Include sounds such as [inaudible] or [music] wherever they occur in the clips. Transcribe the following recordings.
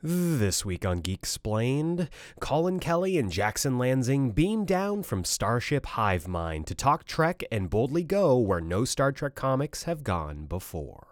This week on Geek Explained, Collin Kelly and Jackson Lanzing beam down from Starship Hive Mind to talk Trek and boldly go where no Star Trek comics have gone before.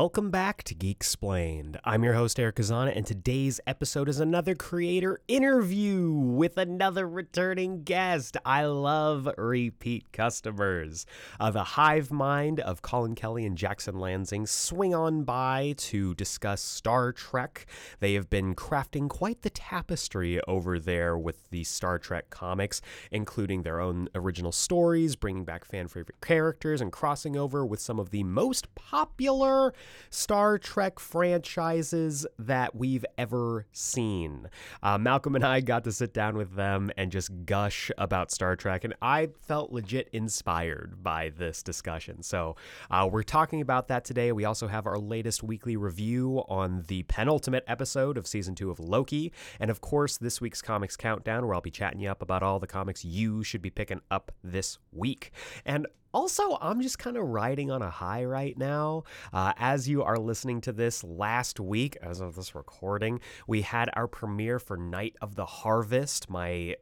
Welcome back to Geeksplained. I'm your host, Aeric Kazana, and today's episode is another creator interview with another returning guest. I love repeat customers. Uh, the hive mind of Collin Kelly and Jackson Lanzing swing on by to discuss Star Trek. They have been crafting quite the tapestry over there with the Star Trek comics, including their own original stories, bringing back fan favorite characters, and crossing over with some of the most popular Star Trek franchises that we've ever seen. Uh, Malcolm and I got to sit down with them and just gush about Star Trek, and I felt legit inspired by this discussion. So uh, we're talking about that today. We also have our latest weekly review on the penultimate episode of season two of Loki, and of course, this week's Comics Countdown, where I'll be chatting you up about all the comics you should be picking up this week. And also, I'm just kind of riding on a high right now. Uh, as you are listening to this last week, as of this recording, we had our premiere for Night of the Harvest, my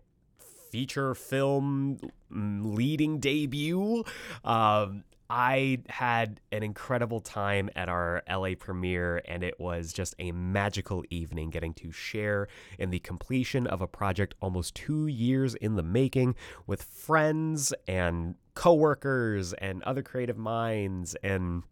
feature film leading debut. Um, I had an incredible time at our LA premiere, and it was just a magical evening getting to share in the completion of a project almost two years in the making with friends and coworkers and other creative minds and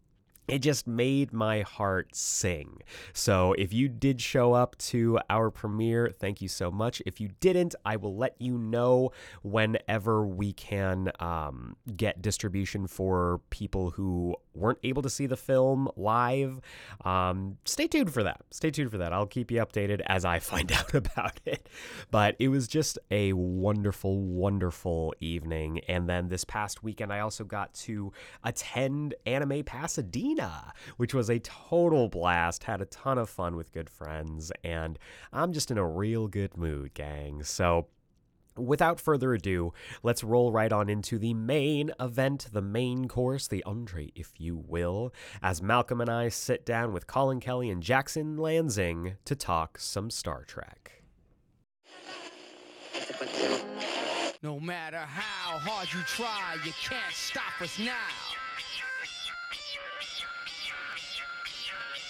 it just made my heart sing. So, if you did show up to our premiere, thank you so much. If you didn't, I will let you know whenever we can um, get distribution for people who weren't able to see the film live. Um, stay tuned for that. Stay tuned for that. I'll keep you updated as I [laughs] find out about it. But it was just a wonderful, wonderful evening. And then this past weekend, I also got to attend Anime Pasadena which was a total blast. Had a ton of fun with good friends, and I'm just in a real good mood, gang. So, Without further ado, let's roll right on into the main event, the main course, the entree, if you will, as Malcolm and I sit down with Collin Kelly and Jackson Lanzing to talk some Star Trek. No matter how hard you try, you can't stop us now.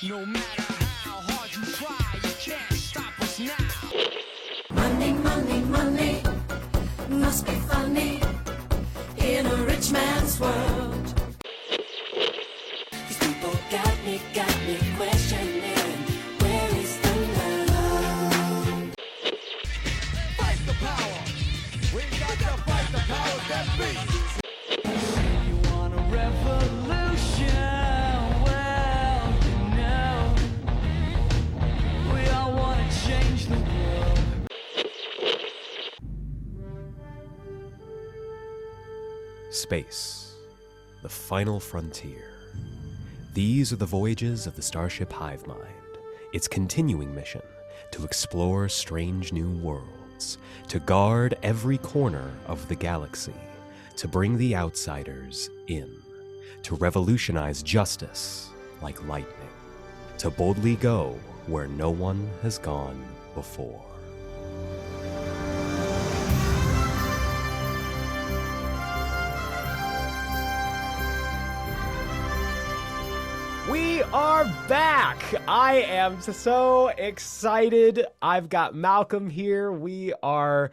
No matter how hard you try, must be funny in a rich man's world. These people got me, got me questioning where is the love? Fight the power. We got to fight the power that be. Space, the final frontier. These are the voyages of the Starship Hivemind, its continuing mission to explore strange new worlds, to guard every corner of the galaxy, to bring the outsiders in, to revolutionize justice like lightning, to boldly go where no one has gone before. Are back. I am so excited. I've got Malcolm here. We are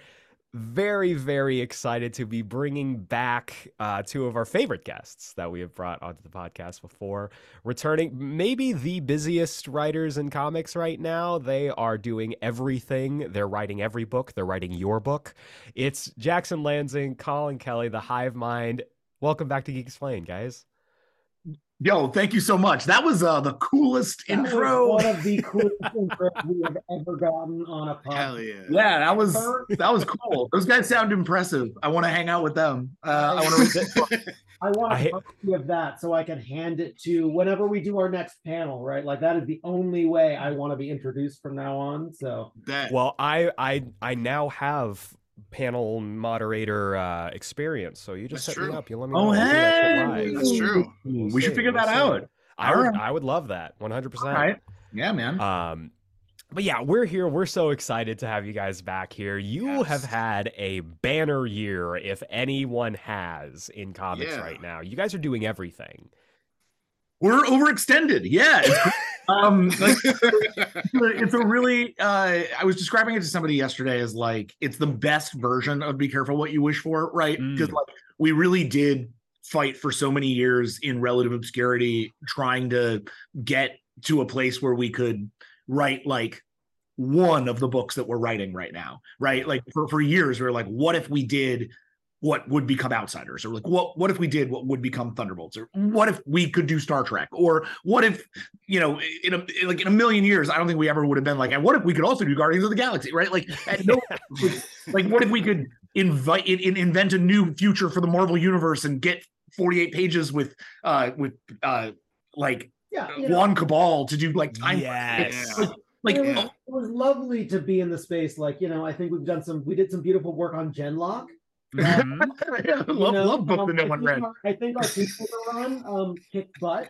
very, very excited to be bringing back uh, two of our favorite guests that we have brought onto the podcast before. Returning, maybe the busiest writers in comics right now. They are doing everything. They're writing every book. They're writing your book. It's Jackson Lanzing, Collin Kelly, the Hive Mind. Welcome back to Geeksplained, guys. Yo, thank you so much. That was uh the coolest That was intro. one of the [laughs] coolest intros we have ever gotten on a podcast. Hell yeah. Yeah, that was that was cool. Those guys sound impressive. I want to hang out with them. Uh, I want to. [laughs] I want I a copy of that so I can hand it to whenever we do our next panel, right? Like that is the only way I want to be introduced from now on. So That Well, I I I now have panel moderator uh, experience, so you just That's set me up. You let me Oh, know. We'll do that shit hey! live. That's true. We should see, figure that we'll see. out. I All would right. I would love that. One hundred percent. right. Yeah, man. Um, but yeah, we're here. We're so excited to have you guys back here. You have had a banner year, if anyone has, in comics Yeah. right now. You guys are doing everything. We're overextended. Yeah. It's, [laughs] um, like, it's a really. Uh, I was describing it to somebody yesterday as like it's the best version of "Be Careful What You Wish For," right? Because Mm. like we really did fight for so many years in relative obscurity, trying to get to a place where we could write like one of the books that we're writing right now, right? Like for, for years, we are like, what if we did what would become outsiders or like what what if we did what would become thunderbolts or what if we could do star trek or what if you know in a like in a million years i don't think we ever would have been like and what if we could also do guardians of the galaxy right like at no, [laughs] like what if we could invite in, in, invent a new future for the marvel universe and get 48 pages with uh with uh like yeah, you know, Juan Cabal to do like time Yes. Yeah. like it, was, Yeah. it was lovely to be in the space. Like you know, I think we've done some. We did some beautiful work on Genlock. [laughs] Yeah, you love, know, love book um, that no I one think read our- I think our people run um kicked butt.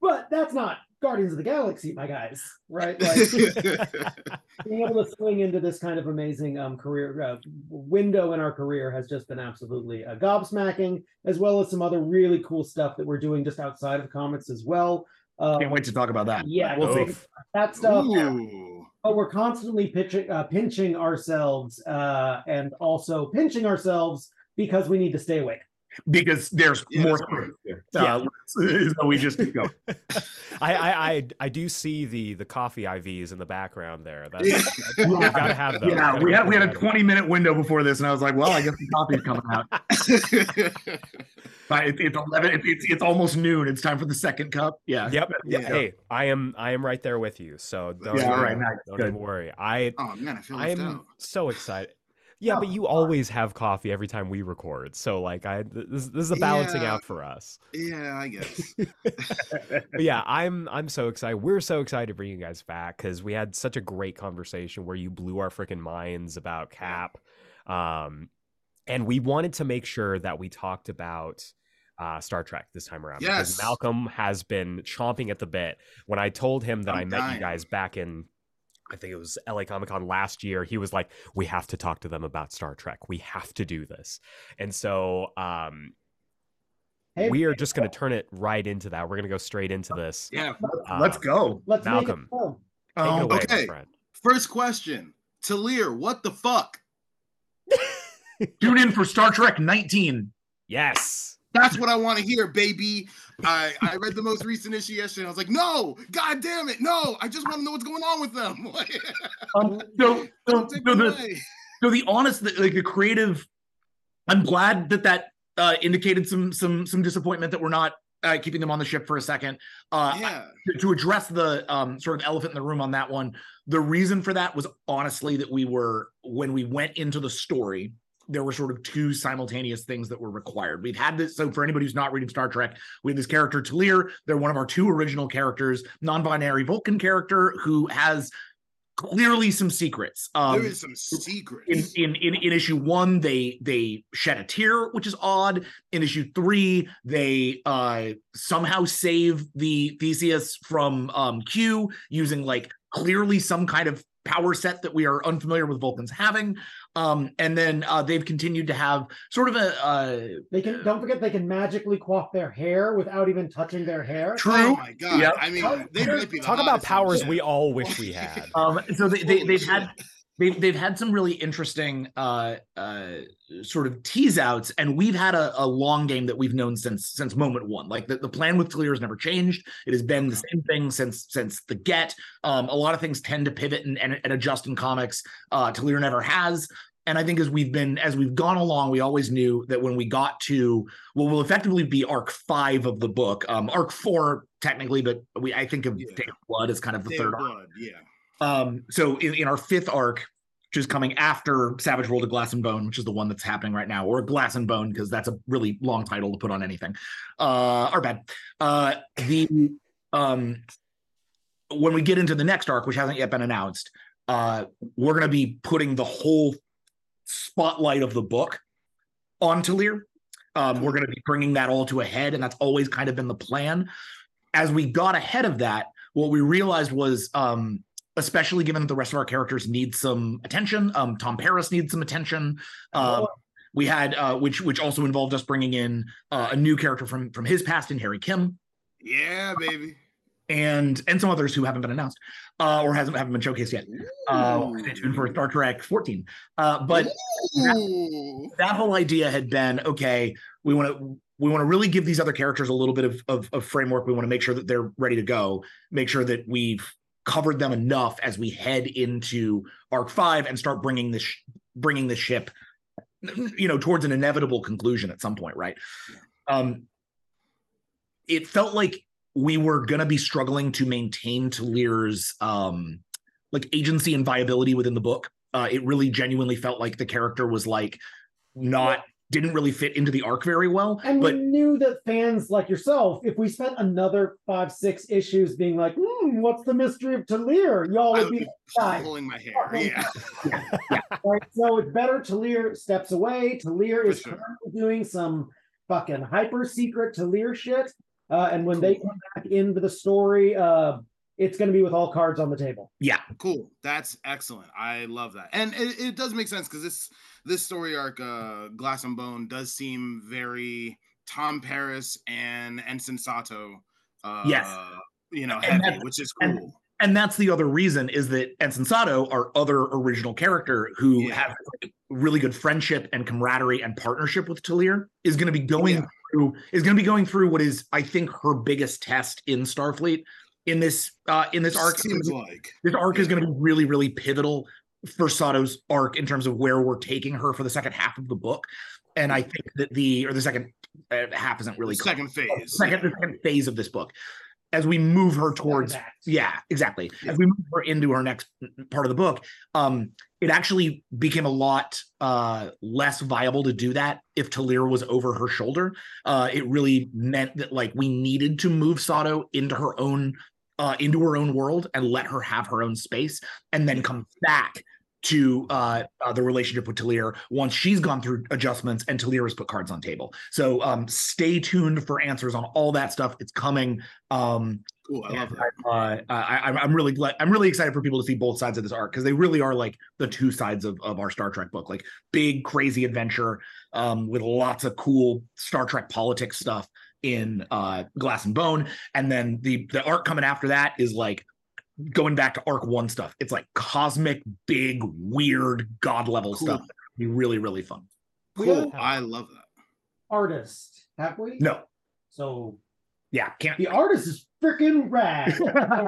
But that's not Guardians of the Galaxy, my guys, right? Like [laughs] [laughs] being able to swing into this kind of amazing um career uh, window in our career has just been absolutely uh, gobsmacking, as well as some other really cool stuff that we're doing just outside of comics as well. Um, can't wait to talk about that Yeah, we'll see that stuff. Ooh. But we're constantly pitching, uh, pinching ourselves, uh, and also pinching ourselves because we need to stay awake. Because there's Yeah, more that's right. here. Uh, [laughs] so we just keep going. [laughs] I, I I I do see the the coffee IVs in the background there. That's, Yeah. I've got to have those. Yeah, we had we had a 20 minute window before this, and I was like, well, I guess the coffee's coming out. [laughs] But it, it's 11. it- it's it's almost noon. It's time for the second cup. Yeah. Yep. Yeah. Hey, I am I am right there with you. So don't Yeah, even, all right, nice, don't good. even worry. I oh man, I feel left I'm out. so excited. Yeah, but Oh, you always have coffee every time we record. So like I this, this is a balancing Yeah. out for us. Yeah, I guess. [laughs] But yeah, I'm I'm so excited. We're so excited to bring you guys back because we had such a great conversation where you blew our freaking minds about Cap, um, and we wanted to make sure that we talked about uh, Star Trek this time around because Yes. Malcolm has been chomping at the bit. When I told him that i I'm met you guys back in. I think it was LA Comic Con last year. He was like, "We have to talk to them about Star Trek. We have to do this." And so, um, Hey, we are just going to turn it right into that. We're going to go straight into this. Yeah. Let's go. let's Malcolm. make it go. It Um, away, okay. friend. First question. Thalir, what the fuck? [laughs] Tune in for Star Trek 19. Yes. That's what I want to hear, baby. I, I read the most recent issue yesterday. And I was like, no, god damn it, no. I just want to know what's going on with them. [laughs] Um, so, so, so the, so the honest, the- like the creative, I'm glad that that uh, indicated some some some disappointment that we're not uh, keeping them on the ship for a second. Uh, yeah. to, to address the um, sort of elephant in the room on that one, the reason for that was honestly that we were when we went into the story, there were sort of two simultaneous things that were required. We've had this. So for anybody who's not reading Star Trek, we have this character Thalir. They're one of our two original characters, non-binary Vulcan character who has clearly some secrets. Um, there is some secrets. in, in in in issue one they they shed a tear which is odd in issue three they uh somehow save the theseus from um q using like clearly some kind of power set that we are unfamiliar with vulcans having um and then uh they've continued to have sort of a uh They can don't forget they can magically coif their hair without even touching their hair. oh true my god. Yep. I mean, they might be Talk about powers in we all wish we had. um so they, they they've had they've they've had some really interesting uh uh sort of tease outs and we've had a, a long game that we've known since since moment one like the, the plan with Thalir has never changed it has been the same thing since since the get um a lot of things tend to pivot and, and, and adjust in comics uh Thalir never has and I think as we've been as we've gone along, we always knew that when we got to what will effectively be arc five of the book, um, arc four technically, but we I think of Yeah. Blood as kind of the Day third arc. yeah. Um, so in, in our fifth arc, which is coming after Savage World of Glass and Bone, which is the one that's happening right now, or Glass and Bone, because that's a really long title to put on anything. Uh, or bad. Uh, the um, when we get into the next arc, which hasn't yet been announced, uh, we're going to be putting the whole spotlight of the book on Thalir. Um, we're going to be bringing that all to a head, and that's always kind of been the plan. As we got ahead of that, what we realized was, um, especially given that the rest of our characters need some attention, um, Tom Paris needs some attention. Um, we had, uh, which which also involved us bringing in uh, a new character from from his past in Harry Kim Yeah, baby. and and some others who haven't been announced uh, or hasn't haven't been showcased yet. Uh, stay tuned for Star Trek 14. Uh, but Ooh. that whole idea had been okay. We want to we want to really give these other characters a little bit of, of of framework. We want to make sure that they're ready to go. Make sure that we've covered them enough as we head into Arc Five and start bringing this sh- bringing the ship, you know, towards an inevitable conclusion at some point, right? Um, it felt like we were going to be struggling to maintain Thalir's um, like agency and viability within the book. Uh, it really genuinely felt like the character was like not didn't really fit into the arc very well. And but we knew that fans like yourself, if we spent another five, six issues being like, hmm, what's the mystery of Thalir? Y'all would would be be pulling my hair. [laughs] Yeah. right. So it's better Thalir steps away. Thalir is sure. currently doing some fucking hyper secret Thalir shit. Uh, and when they come back into the story, uh, it's going to be with all cards on the table. yeah, Cool. That's excellent. I love that. And it, it does make sense because this this story arc, uh, Glass and Bone, does seem very Tom Paris and Ensign Sato. Uh, Yes. You know, heavy, which is cool. and that's the other reason is that Ensign Sato, our other original character, who Yeah. has like, really good friendship and camaraderie and partnership with Thalir, is going to be going Yeah. through is going to be going through what is I think her biggest test in Starfleet in this uh in this arc. seems like. this arc is going to be really really pivotal for Sato's arc in terms of where we're taking her for the second half of the book and i think that the or the second uh, half isn't really the second phase. second, the second phase of this book as we move her towards yeah exactly Yeah. as we move her into her next part of the book um it actually became a lot uh less viable to do that if Thalir was over her shoulder uh it really meant that like we needed to move Sato into her own uh into her own world and let her have her own space and then come back to uh, uh the relationship with Thalir once she's gone through adjustments and Thalir has put cards on table so um stay tuned for answers on all that stuff it's coming um Cool. I love that. I, uh, I, I'm- I'm really glad. I'm really excited for people to see both sides of this arc because they really are like the two sides of, of our Star Trek book. Like big, crazy adventure um, with lots of cool Star Trek politics stuff in uh, Glass and Bone, and then the the arc coming after that is like going back to arc one stuff. It's like cosmic, big, weird, god level Cool. stuff. Be really, really fun. Cool. I love that. artist, have we? No, So yeah, can't. the artist is freaking rad. [laughs]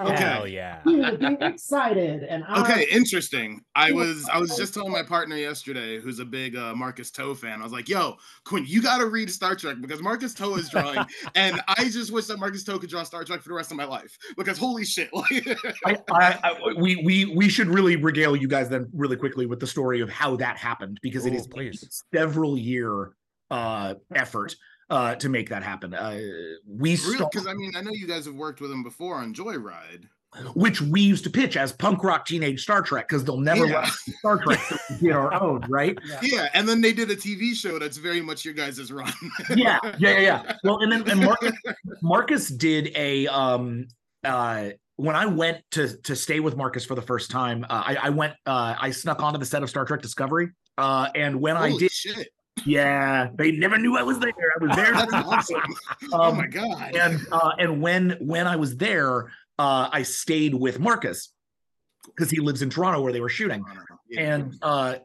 Okay. Hell yeah. He will be excited, and I, Okay, interesting. I was I was just telling my partner yesterday, who's a big uh, Marcus To fan. I was like, "Yo, Quinn, you got to read Star Trek because Marcus To is drawing, [laughs] and I just wish that Marcus To could draw Star Trek for the rest of my life because holy shit!" [laughs] I, I, I, we we we should really regale you guys then really quickly with the story of how that happened because it Ooh, is please. several year uh effort uh to make that happen. Uh we because start, I mean, I know you guys have worked with him before on Joyride. which we used to pitch as punk rock teenage Star Trek because they'll never Yeah. let Star Trek so we get our [laughs] own, right? Yeah, and then they did a TV show that's very much your guys' run. [laughs] yeah, yeah, yeah, yeah. Well, and then and Marcus, [laughs] Marcus did a um uh when I went to to stay with Marcus for the first time, uh, I, I went uh I snuck onto the set of Star Trek Discovery. Uh and when I did shit, yeah, they never knew I was there. I was there. [laughs] that's awesome! oh Um, my god! and uh and when when I was there, uh I stayed with Marcus because he lives in Toronto where they were shooting. Yeah. and uh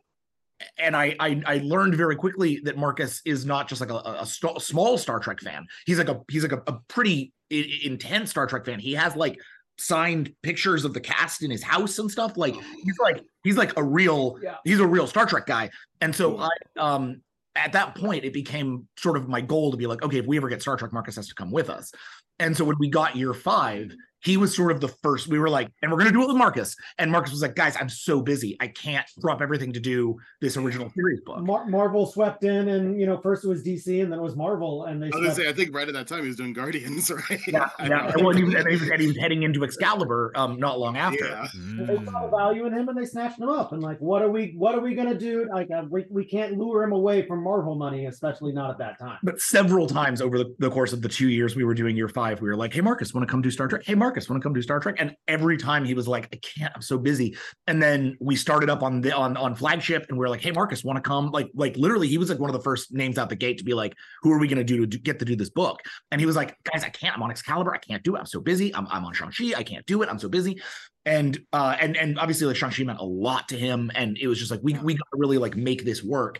and I, I I learned very quickly that Marcus is not just like a, a, a st- small Star Trek fan. He's like a he's like a, a pretty I- intense Star Trek fan. He has like signed pictures of the cast in his house and stuff. Like he's like he's like a real Yeah. he's a real Star Trek guy. And so Cool. I um at that point it became sort of my goal to be like, okay, if we ever get Star Trek, Marcus has to come with us. And so when we got year five, he was sort of the first. We were like, and we're gonna do it with Marcus. And Marcus was like, guys, I'm so busy, I can't drop everything to do this original series book. Mar- Marvel swept in, and you know, first it was DC, and then it was Marvel, and they I was gonna say, I think right at that time he was doing Guardians, [laughs] right? Yeah, I yeah. know. And, well, and he was, and he was- and he was heading into Excalibur um not long after. Yeah. They saw the value in him and they snatched him up. And like, what are we? What are we gonna do? Like, uh, we, we can't lure him away from Marvel money, especially not at that time. But several times over the, the course of the two years we were doing year five, we were like, "Hey, Marcus, want to come do Star Trek? Hey, Marcus, want to come do Star Trek?" And every time he was like, "I can't, I'm so busy." And then we started up on the on on flagship, and we are like, "Hey, Marcus, want to come?" Like, like literally, he was like one of the first names out the gate to be like, "Who are we going to do to do- get to do this book?" And he was like, "Guys, I can't. I'm on Excalibur. I can't do it. I'm so busy. I'm I'm on Shang Chi. I can't do it. I'm so busy." And uh and and obviously like Shang Chi meant a lot to him, and it was just like we we got to really like make this work.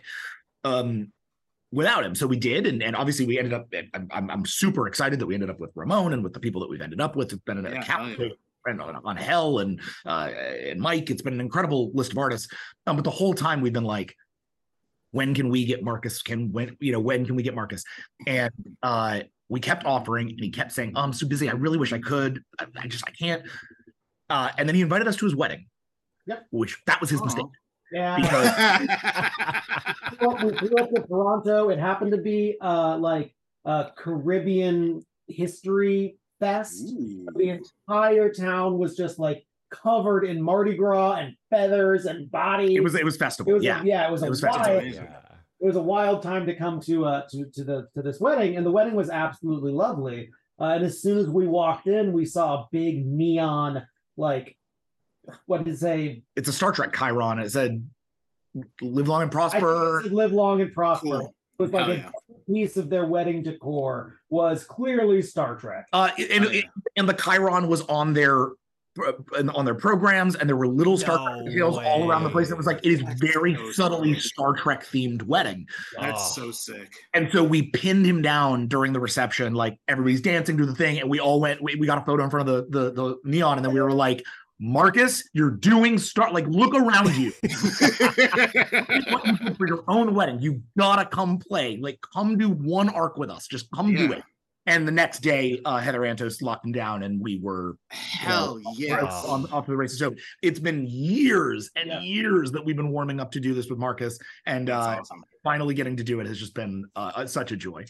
Um, without him. So we did, and, and obviously we ended up. I'm, I'm I'm super excited that we ended up with Ramon and with the people that we've ended up with. It's been an Yeah, account yeah. and on, on Hell and uh, and Mike. It's been an incredible list of artists. Um, but the whole time we've been like, when can we get Marcus? Can when you know when can we get Marcus? And uh, we kept offering, and he kept saying, oh, "I'm so busy. I really wish I could. I, I just I can't." Uh, and then he invited us to his wedding. Yep. Which that was his mistake. Yeah. Because Well, we flew up to Toronto. It happened to be uh like a Caribbean history fest. The entire town was just like covered in Mardi Gras and feathers and bodies. it was it was It festival. was a- yeah. yeah, it was It a was festival. wild, it was a wild time to come to uh to to the to this wedding, and the wedding was absolutely lovely. Uh, and as soon as we walked in, we saw a big neon like what a? It's a Star Trek Chiron. It said, "Live long and I think it prosper." live long and prosper. Cool. It was like Hell a yeah. piece of their wedding decor was clearly Star Trek. Uh, and, Oh, yeah. and the Chiron was on their on their programs, and there were little Star No Trek details all around the place. It was like it is That's very so subtly cool. Star Trek themed wedding. That's Oh. so sick. And so we pinned him down during the reception, like everybody's dancing to the thing, and we all went. We, we got a photo in front of the, the the neon, and then we were like, "Marcus, you're doing Star. Like, look around you. what you did for your own wedding. You gotta come play. Like, come do one arc with us. Just come do it." And the next day, uh, Heather Antos locked him down, and we were Hell right yeah. on, off to the races. So it's been years and Yeah. years that we've been warming up to do this with Marcus, and uh, awesome. finally getting to do it has just been uh, uh, such a joy.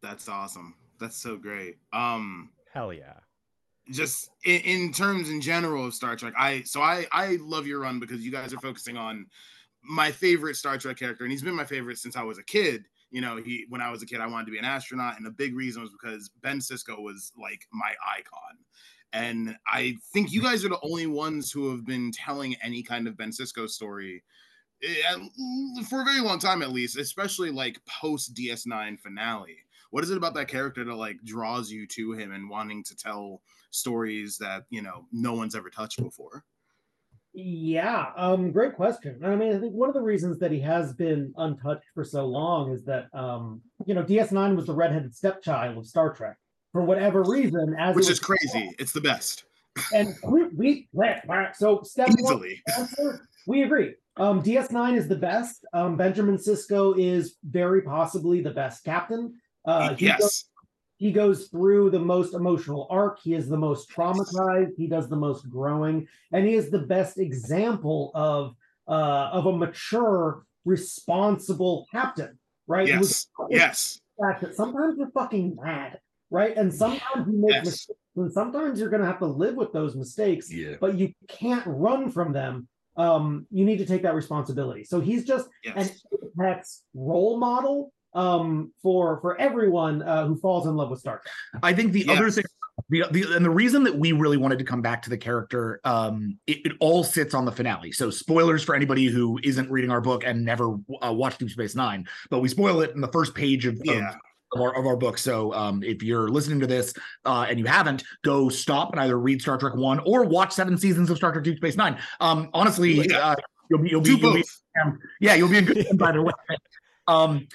That's awesome. That's so great. Um, Hell yeah. Just in, in terms in general of Star Trek, I so I I love your run because you guys are focusing on my favorite Star Trek character, and he's been my favorite since I was a kid. You know, he when I was a kid, I wanted to be an astronaut, and the big reason was because Ben Sisko was like my icon. And I think you guys are the only ones who have been telling any kind of Ben Sisko story eh, for a very long time, at least, especially like post DS9 finale. What is it about that character that like draws you to him and wanting to tell stories that you know no one's ever touched before? Yeah, um, great question. I mean, I think one of the reasons that he has been untouched for so long is that um, you know, DS9 was the redheaded stepchild of Star Trek. For whatever reason, as Which is crazy. It's the best. [laughs] and we, we so step Easily. answer, [laughs] we agree. Um, DS9 is the best. Um, Benjamin Sisko is very possibly the best captain. Uh, yes. He goes through the most emotional arc. He is the most traumatized. He does the most growing, and he is the best example of uh, of a mature, responsible captain. Right? Yes. Yes. fact that sometimes you're fucking mad, right? And sometimes you make Yes. mistakes, and sometimes you're gonna have to live with those mistakes, Yeah. but you can't run from them. Um, you need to take that responsibility. So he's just an apex role model um for for everyone uh, who falls in love with Star Trek. I think the other thing, the, the and the reason that we really wanted to come back to the character, um, it, it all sits on the finale. So spoilers for anybody who isn't reading our book and never uh, watched Deep Space Nine, but we spoil it in the first page of, of Yeah. of our, of our book. So um, if you're listening to this uh, and you haven't, go stop and either read Star Trek One or watch seven seasons of Star Trek Deep Space Nine. Um, honestly, Yeah. uh, you'll be you'll be you'll be yeah, you'll be in good [laughs] hands either way. Um,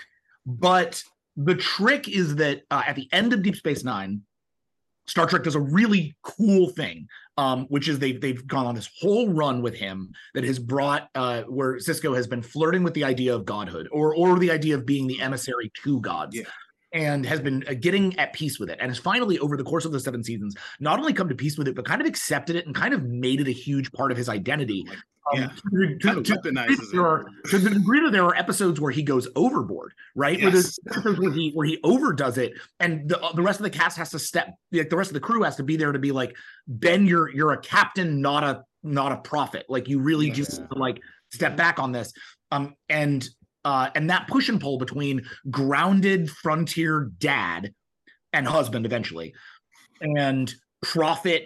but the trick is that uh, at the end of Deep Space Nine, Star Trek does a really cool thing, um, which is they've they've gone on this whole run with him that has brought uh, where Sisko has been flirting with the idea of godhood or or the idea of being the emissary to gods. Yeah. And has been uh, getting at peace with it, and has finally, over the course of the seven seasons, not only come to peace with it, but kind of accepted it and kind of made it a huge part of his identity. Um, Yeah. to- of to- weaponizes there are, to the degree that there are episodes where he goes overboard, right? Where there's episodes where he where he overdoes it, and the the rest of the cast has to step, like the rest of the crew has to be there to be like, Ben, you're you're a captain, not a not a prophet. Like you really Yes. just like step back on this. Um, and uh, and that push and pull between grounded frontier dad and husband eventually, and prophet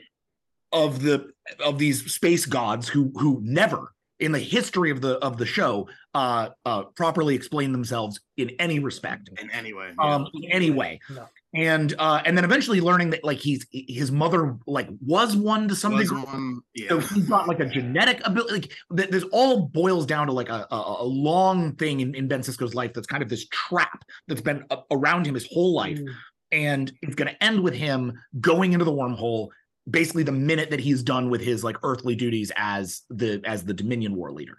of the of these space gods who who never in the history of the of the show uh uh properly explain themselves in any respect in any way. um in any way No. and uh and then eventually learning that like he's his mother like was one to some Was degree one, yeah. so he's got like a genetic ability. Like th- this all boils down to like a, a, a long thing in, in Ben Sisko's life that's kind of this trap that's been a- around him his whole life, Mm. and it's going to end with him going into the wormhole. Basically, the minute that he's done with his like earthly duties as the as the Dominion war leader,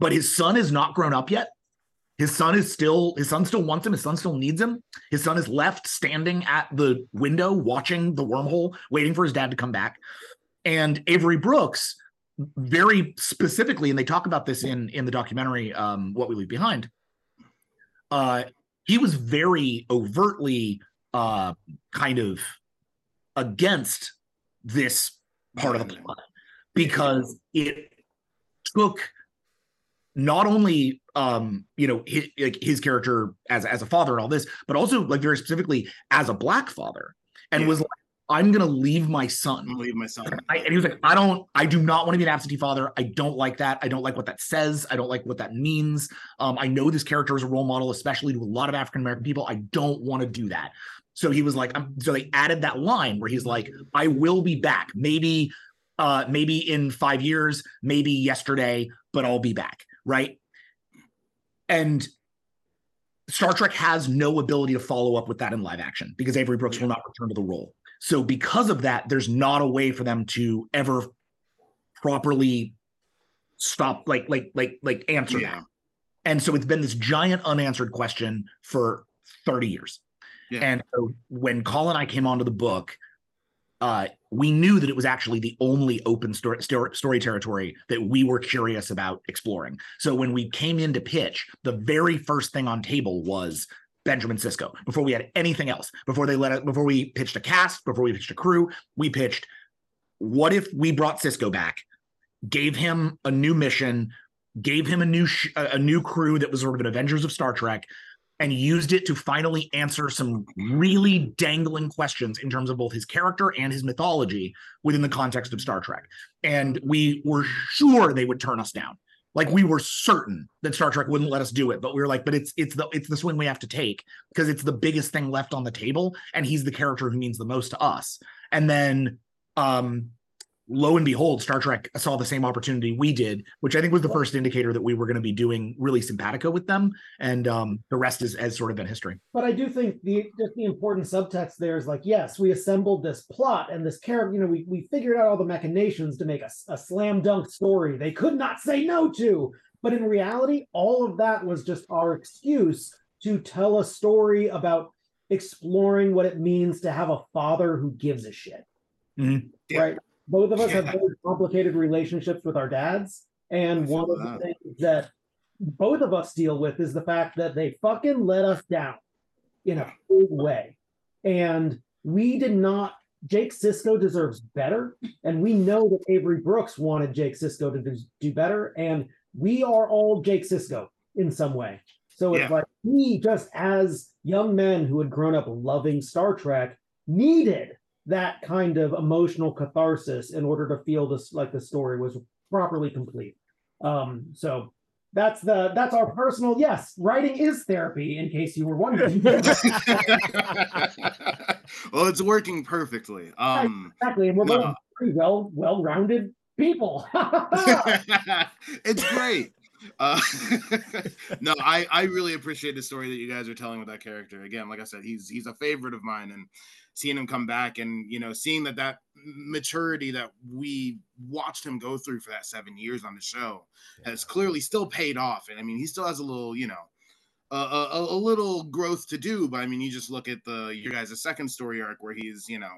but his son is not grown up yet. His son is still his son still wants him. His son still needs him. His son is left standing at the window watching the wormhole, waiting for his dad to come back. And Avery Brooks, very specifically, and they talk about this in in the documentary, um, "What We Leave Behind." Uh, he was very overtly uh, kind of against this part of the plot because it took not only um you know his, like his character as as a father and all this but also like very specifically as a black father and Yeah. was like i'm gonna leave my son I'm leave my son. I, and he was like, I don't, I do not want to be an absentee father. I don't like that. I don't like what that says. I don't like what that means. Um, I know this character is a role model, especially to a lot of African American people. I don't want to do that. So he was like, um, so they added that line where he's like, I will be back. Maybe, uh, maybe in five years, maybe yesterday, but I'll be back. Right. And Star Trek has no ability to follow up with that in live action because Avery Brooks will not return to the role. So because of that, there's not a way for them to ever properly stop, like, like, like, like answer Yeah. that. And so it's been this giant unanswered question for 30 years. Yeah. And so when Collin and I came onto the book, uh, we knew that it was actually the only open story, story, territory that we were curious about exploring. So when we came in to pitch, the very first thing on table was Benjamin Sisko. Before we had anything else, before they let it, before we pitched a cast, before we pitched a crew, we pitched, what if we brought Sisko back, gave him a new mission, gave him a new sh- a new crew that was sort of an Avengers of Star Trek, and used it to finally answer some really dangling questions in terms of both his character and his mythology within the context of Star Trek. And we were sure they would turn us down. Like we were certain that Star Trek wouldn't let us do it, but we were like, but it's it's the it's the swing we have to take because it's the biggest thing left on the table, and he's the character who means the most to us. And then um lo and behold, Star Trek saw the same opportunity we did, which I think was the first indicator that we were going to be doing really simpatico with them. And um, the rest is has sort of been history. But I do think the just the important subtext there is like, yes, we assembled this plot and this character, you know, we, we figured out all the machinations to make a, a slam dunk story they could not say no to. But in reality, all of that was just our excuse to tell a story about exploring what it means to have a father who gives a shit. Mhm. Yeah. Right. Both of us have very complicated relationships with our dads. And one of the things that both of us deal with is the fact that they fucking let us down in a big way. And we did not, Jake Sisko deserves better. And we know that Avery Brooks wanted Jake Sisko to do, do better. And we are all Jake Sisko in some way. So it's Yeah. like we, just as young men who had grown up loving Star Trek, needed that kind of emotional catharsis in order to feel this like the story was properly complete. Um, so that's the that's our personal yes, writing is therapy, in case you were wondering. [laughs] [laughs] well, it's working perfectly. Um, exactly, and we're both No. pretty well well-rounded people. [laughs] it's great. Uh, no, I I really appreciate the story that you guys are telling with that character. Again, like I said, he's he's a favorite of mine, and seeing him come back and you know seeing that that maturity that we watched him go through for that seven years on the show has clearly still paid off and i mean he still has a little you know a, a, a little growth to do but i mean you just look at the your guys' second story arc where he's you know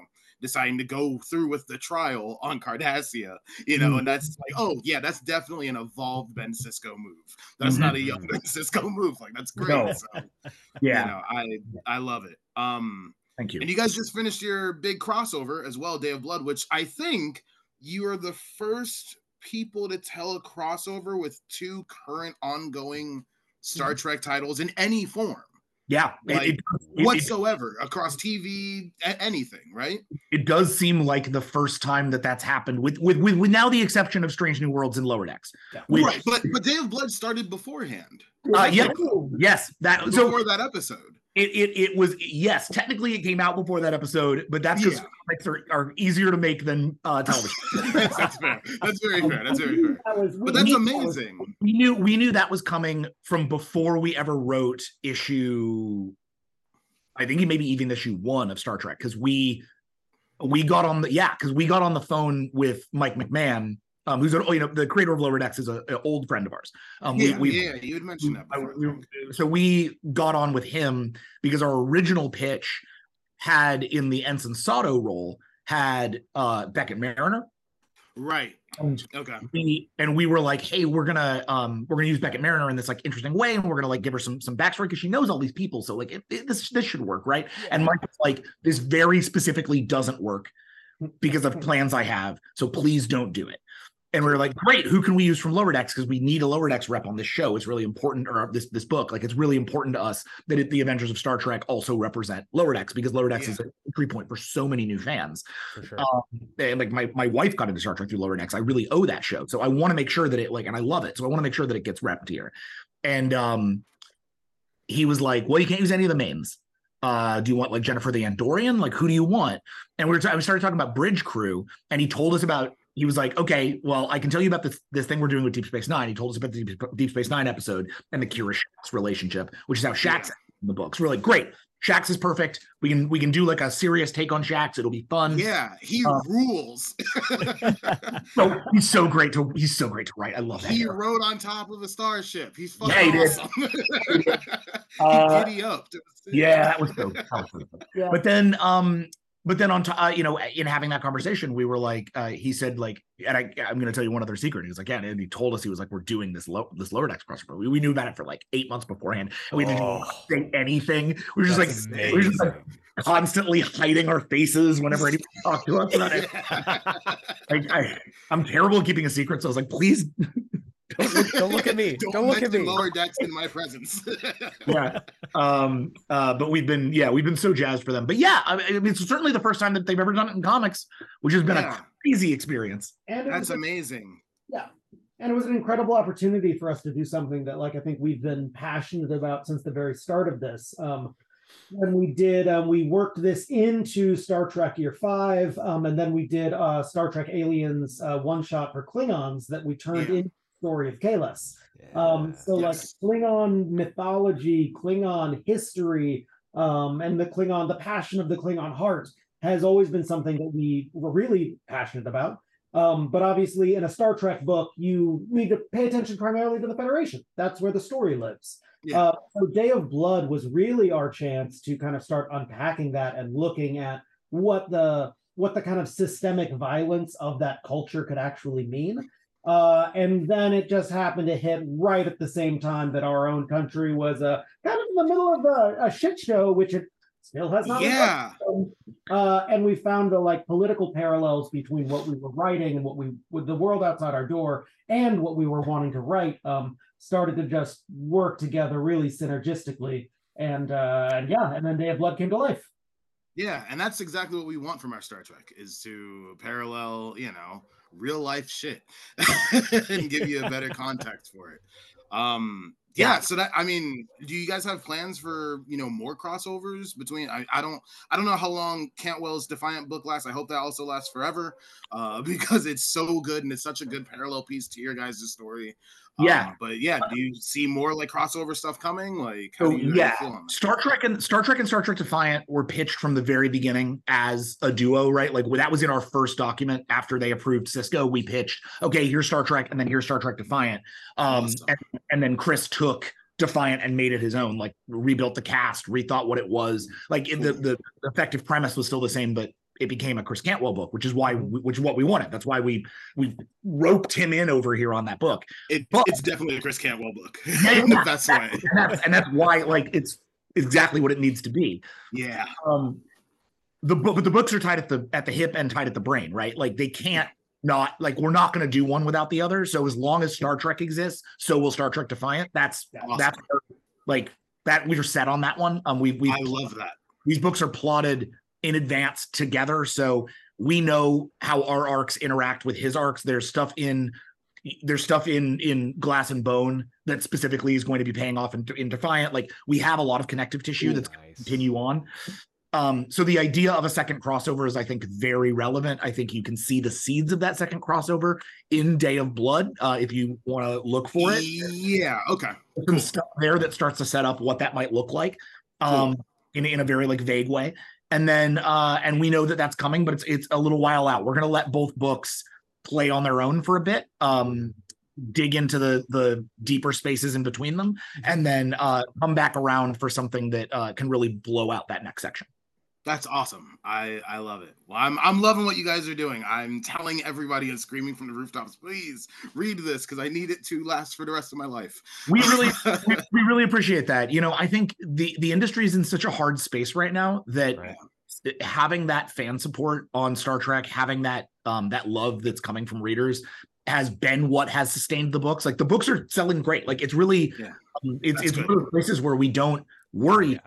deciding to go through with the trial on Cardassia, you know, and that's like, oh yeah, that's definitely an evolved Ben Sisko move. That's not a young Ben Sisko move. Like that's great. No. So, [laughs] Yeah. you know, I I love it. Um, Thank you. and you guys just finished your big crossover as well, Day of Blood, which I think you are the first people to tell a crossover with two current ongoing Star Trek titles in any form Yeah. Like, it, it- whatsoever across TV, a- anything, right? it does seem like the first time that that's happened with with with, with now the exception of Strange New Worlds and Lower Decks. Which, right, but but Day of Blood started beforehand, Uh, yeah. Yes, that so before that episode. It, it it was yes, technically it came out before that episode, but that's because Yeah. comics are, are easier to make than uh, television. that's, [laughs] that's fair. That's very fair. That's very fair. That was- But that's we- that was- amazing. we knew we knew that was coming from before we ever wrote issue i think maybe even issue one of star trek because we we got on the yeah because we got on the phone with mike mcmahan um who's a, you know the creator of lower decks is an old friend of ours um Yeah, we, we yeah, you had mentioned that before. We- so we got on with him because our original pitch had in the ensign sato role had uh beckett mariner Right. Um, Okay. we and we were like, hey, we're gonna um we're gonna use Beckett Mariner in this like interesting way, and we're gonna like give her some some backstory because she knows all these people. So like it, it- this this should work, right? And Mike was like, this very specifically doesn't work because of plans I have. So please don't do it. And we were like, great, who can we use from Lower Decks? Because we need a Lower Decks rep on this show. It's really important, or this this book. Like it's really important to us that it, the Avengers of Star Trek also represent Lower Decks because Lower Decks is a entry point for so many new fans for sure. um, and like my my wife got into Star Trek through Lower Decks. I really owe that show, so I want to make sure that it like, and I love it, so I want to make sure that it gets repped here. And um, he was like, "Well, you can't use any of the mains. Uh, do you want like Jennifer the Andorian? Like, who do you want?" And we were we started talking about Bridge Crew, and he told us about. He was like, "Okay, well, I can tell you about this this thing we're doing with Deep Space Nine. He told us about the Deep, Deep Space Nine episode and the Kira Shaxs relationship, which is how Shaxs in the books. We're like, great. Shaxs is perfect. We can we can do like a serious take on Shaxs. It'll be fun. Yeah, he Uh, rules. So [laughs] he's so great to he's so great to write. I love that. he hero. rode on top of a starship. He's fucking Yeah, he did. awesome. [laughs] Uh, he giddy up. yeah, that was so. that was so. Yeah. But then, um, but then on, to, uh, you know, in having that conversation, we were like, uh, he said like, and I, I'm going to tell you one other secret. He was like, yeah, and he told us he was like, we're doing this low, this lower decks crossover. We, we knew about it for like eight months beforehand, and we didn't Oh. say anything. We were just like, we were just like constantly hiding our faces whenever anyone talked to us. And I, I, I, I'm terrible at keeping a secret, so I was like, please don't, look, don't look at me. [laughs] Don't, Don't, look at me. lower decks in my presence. [laughs] yeah um uh but we've been yeah we've been so jazzed for them but yeah i mean it's certainly the first time that they've ever done it in comics which has been Yeah. a crazy experience and it That's was, amazing. Yeah. And it was an incredible opportunity for us to do something that like i think we've been passionate about since the very start of this um when we did um, we worked this into star trek year five um, and then we did uh star trek aliens uh, one shot for klingons that we turned Yeah. into the story of Kahless um so Yes. like klingon mythology klingon history um and the klingon the passion of the klingon heart has always been something that we were really passionate about. Um but obviously in a star trek book you need to pay attention primarily to the federation. That's where the story lives. Yeah. uh, so day of blood was really our chance to kind of start unpacking that and looking at what the what the kind of systemic violence of that culture could actually mean uh, and then it just happened to hit right at the same time that our own country was uh, kind of in the middle of a, a shit show, which it still has not. Yeah. Uh, and we found the like political parallels between what we were writing and what we with the world outside our door and what we were wanting to write um, started to just work together really synergistically. And uh, and yeah, and then Day of Blood came to life. Yeah, and that's exactly what we want from our Star Trek is to parallel, you know, real life shit [laughs] and give you a better [laughs] context for it. Um yeah so that i mean do you guys have plans for you know more crossovers between i, I don't i don't know how long cantwell's defiant book lasts. I hope that also lasts forever uh [laughs] because it's so good and it's such a good parallel piece to your guys' story Yeah. Um, but yeah do you see more like crossover stuff coming like how So do you guys yeah, feel on that? Star Trek and Star Trek and Star Trek Defiant were pitched from the very beginning as a duo, right? Like that was in our first document after they approved Sisko. We pitched, okay, here's Star Trek, and then here's Star Trek Defiant. Um, Awesome. and, and then Chris took Defiant and made it his own, like rebuilt the cast, rethought what it was. Like the the effective premise was still the same, but it became a Chris Cantwell book, which is why we, which is what we wanted. That's why we we roped him in over here on that book. It, But- it's definitely a chris cantwell book Yeah, yeah. best [laughs] way And that's and that's why like it's exactly what it needs to be. yeah um the book but the books are tied at the at the hip and tied at the brain right like they can't not like we're not going to do one without the other so as long as star trek exists so will star trek defiant that's Awesome. that's like that we're set on that one um we we i love that these books are plotted in advance together so we know how our arcs interact with his arcs there's stuff in there's stuff in in glass and bone that specifically is going to be paying off in, in defiant like we have a lot of connective tissue that's Nice. continue on. Um, so the idea of a second crossover is, I think, very relevant. I think you can see the seeds of that second crossover in Day of Blood uh, if you want to look for it. yeah okay There's some stuff there that starts to set up what that might look like, um, in in a very like vague way. And then uh, and we know that that's coming, but it's it's a little while out. We're gonna let both books play on their own for a bit. Um, dig into the the deeper spaces in between them and then uh come back around for something that uh can really blow out that next section That's awesome. I I love it. Well, I'm I'm loving what you guys are doing. I'm telling everybody and screaming from the rooftops, please read this because I need it to last for the rest of my life. we really we, [laughs] we really appreciate that you know i think the the industry is in such a hard space right now that Right. having that fan support on star trek having that um that love that's coming from readers has been what has sustained the books like the books are selling great like it's really Yeah. um, it's That's it's good. one of the places where we don't worry Yeah.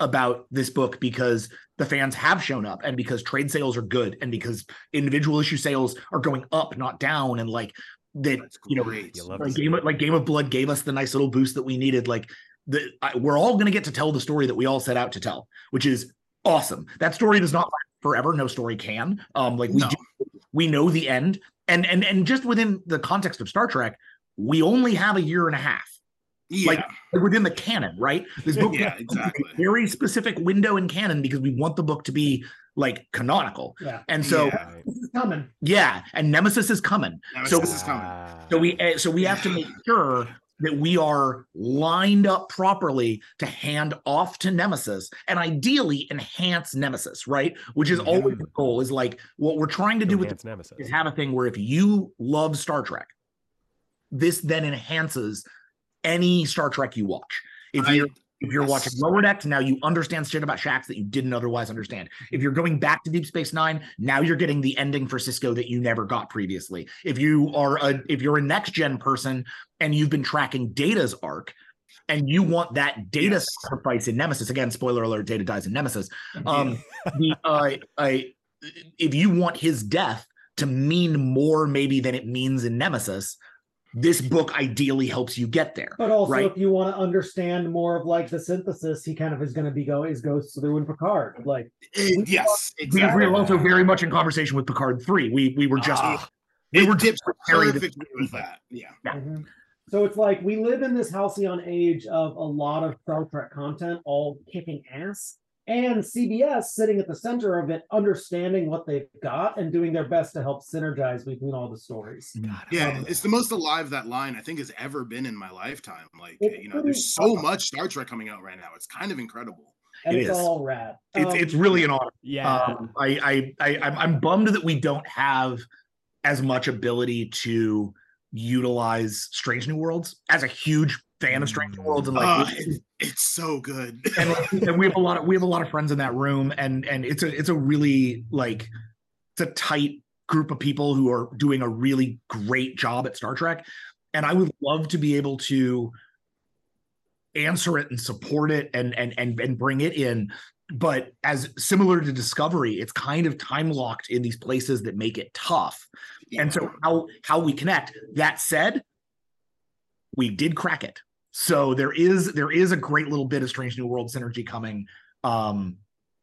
About this book because the fans have shown up and because trade sales are good and because individual issue sales are going up not down and like that you know. You like game of, like Game of Blood gave us the nice little boost that we needed. Like the I, we're all going to get to tell the story that we all set out to tell, which is awesome. That story does not last forever. No story can. Um, like we No. do, we know the end, and and and just within the context of Star Trek, we only have a year and a half Yeah, like- like within the canon, right? This book yeah, exactly. a very specific window in canon because we want the book to be like canonical, Yeah, and so Yeah. Is coming. yeah, and Nemesis is coming. Nemesis So- is coming. Ah. So we eh, so we have to make sure that we are lined up properly to hand off to Nemesis and ideally enhance Nemesis, right? Which is always the goal. Is like what we're trying to do with Enhance Nemesis. is have a thing where if you love Star Trek, this then enhances any Star Trek you watch. If you're if you're watching Lower Decks, now you understand shit about Shaxs that you didn't otherwise understand. If you're going back to Deep Space Nine, now you're getting the ending for Sisko that you never got previously. If you are a if you're a next gen person and you've been tracking Data's arc, and you want that Data Yes. sacrifice in Nemesis again, spoiler alert, Data dies in Nemesis. Um, the uh, I, if you want his death to mean more maybe than it means in Nemesis, this book ideally helps you get there. But also, Right. if you want to understand more of like the synthesis, he kind of is going to be go is goes through in Picard. Like, Eh, yes, We, exactly. we were also very much in conversation with Picard three. We we were just Ah. we were dips carried- perfectly with that. Yeah. Yeah. Mhm. so it's like we live in this halcyon age of a lot of Star Trek content, all kicking ass, and CBS sitting at the center of it, understanding what they've got and doing their best to help synergize between all the stories. God, Yeah, it's that. the most alive that line I think has ever been in my lifetime. Like, It's you know, there's so much Star Trek coming out right now. It's kind of incredible. And It it's is. all rad. it's Um, it's really an honor. Yeah. Um, I, I I I'm- I'm bummed that we don't have as much ability to utilize Strange New Worlds as a huge fan of Strange New Worlds and like Uh, it's, it's so good. [laughs] and, and we have a lot of we have a lot of friends in that room and and it's a it's a really like it's a tight group of people who are doing a really great job at Star Trek. And I would love to be able to answer it and support it and and and and bring it in. But as similar to discovery it's kind of time locked in these places that make it tough. And so how how we connect. That said we did crack it so there is there is a great little bit of Strange New World synergy coming. Um,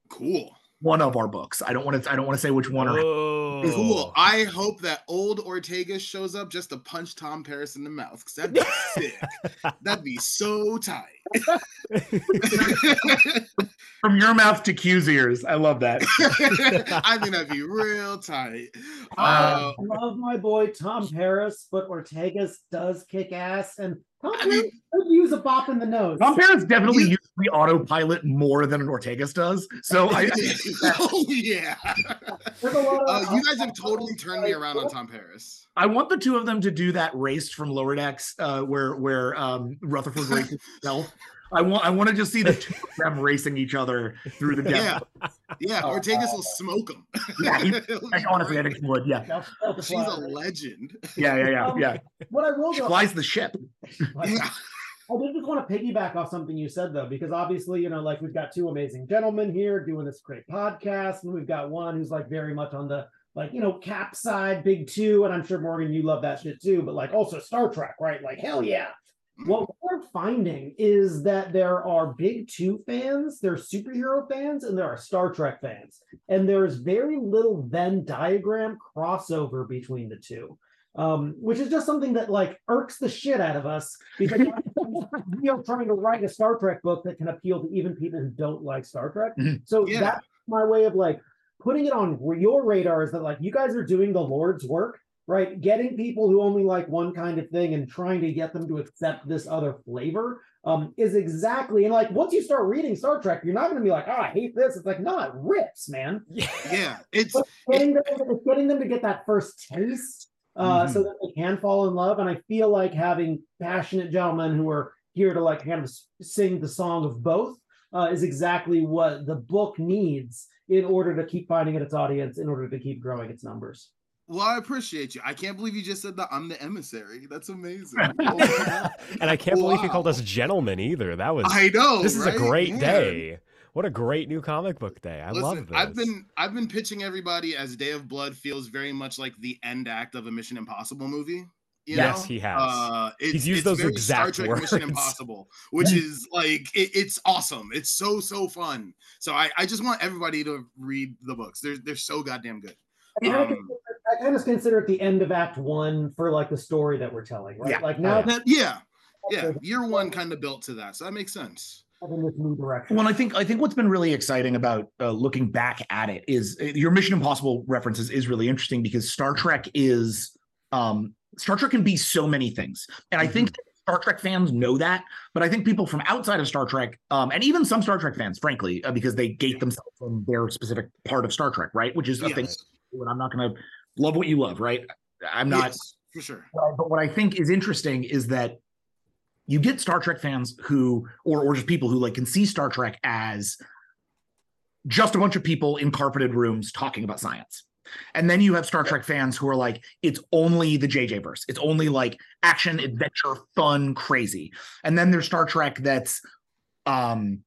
Cool. one of our books. I don't want to I don't want to say which one or Oh. Cool. I hope that old Ortega shows up just to punch Tom Paris in the mouth because that'd be [laughs] sick. That'd be so tight. [laughs] from your mouth to Q's ears. I love that. [laughs] I think that'd be real tight. Uh, I love my boy Tom Paris, but Ortega's does kick ass, and Tom I Paris mean- could use a bop in the nose. Tom Paris definitely You- uses the autopilot more than an Ortegas does. So [laughs] I, I [laughs] oh yeah. There's Uh, you guys have totally turned me around on Tom Paris. I want the two of them to do that race from Lower Decks, uh, where where um, Rutherford races himself. [laughs] I want I want to just see the two of them racing each other through the Yeah. death. Yeah, Oh, Ortegas will oh. smoke them. Yeah, he- [laughs] I, honestly, I think he would. Yeah, That's- that's She's a legend. yeah, yeah, yeah, um, yeah. What I will She go, flies the ship. Yeah. I did just want to piggyback off something you said though, because obviously, you know, like we've got two amazing gentlemen here doing this great podcast, and we've got one who's like very much on the like, you know, cap side, big two, and I'm sure Morgan, you love that shit too, but like also Star Trek, right? Like, hell yeah. What we're finding is that there are big two fans, there are superhero fans, and there are Star Trek fans. And there's very little Venn diagram crossover between the two um, which is just something that like irks the shit out of us because [laughs] we are trying to write a Star Trek book that can appeal to even people who don't like Star Trek. Mhm. So Yeah. that's my way of like putting it on your radar is that like you guys are doing the Lord's work, right? Getting people who only like one kind of thing and trying to get them to accept this other flavor um, is exactly and like once you start reading Star Trek, you're not going to be like, oh, I hate this. It's like, no, it rips, man [laughs] Yeah. It's getting them, it's getting them to get that first taste uh, so that they can fall in love. And I feel like having passionate gentlemen who are here to like kind of sing the song of both uh, is exactly what the book needs in order to keep finding its audience, in order to keep growing its numbers. Well, I appreciate you. I can't believe you just said that I'm the emissary. That's amazing. [laughs] Oh and I can't believe you called us gentlemen either. That was I know. this is right? a great Man. day. What a great new comic book day. I love Listen, this. I've been I've been pitching everybody as Day of Blood feels very much like the end act of a Mission Impossible movie. You Yes, know? he has. Uh, it's, used it's those very exact Star Trek Mission. Impossible, which is like it, it's awesome. It's so so fun. So I, I just want everybody to read the books. They're they're so goddamn good. I kind, Um, consider, I kind of consider it the end of Act One for like the story that we're telling, right? Yeah. Like now yeah. That- yeah, yeah. Year one kind of built to that, so that makes sense. in this new direction. Well, I think I think what's been really exciting about uh, looking back at it is uh, your Mission Impossible references is really interesting because Star Trek is um, Star Trek can be so many things, and I think Star Trek fans know that. But I think people from outside of Star Trek, um, and even some Star Trek fans, frankly, uh, because they gate themselves from their specific part of Star Trek, right? Which is a thing. And I'm not going to love what you love, right? I'm not. Yes, for sure. But what I think is interesting is that you get Star Trek fans who, or or just people who like can see Star Trek as just a bunch of people in carpeted rooms talking about science. And then you have Star Trek fans who are like, it's only the JJ verse. It's only like action, adventure, fun, crazy. And then there's Star Trek that's um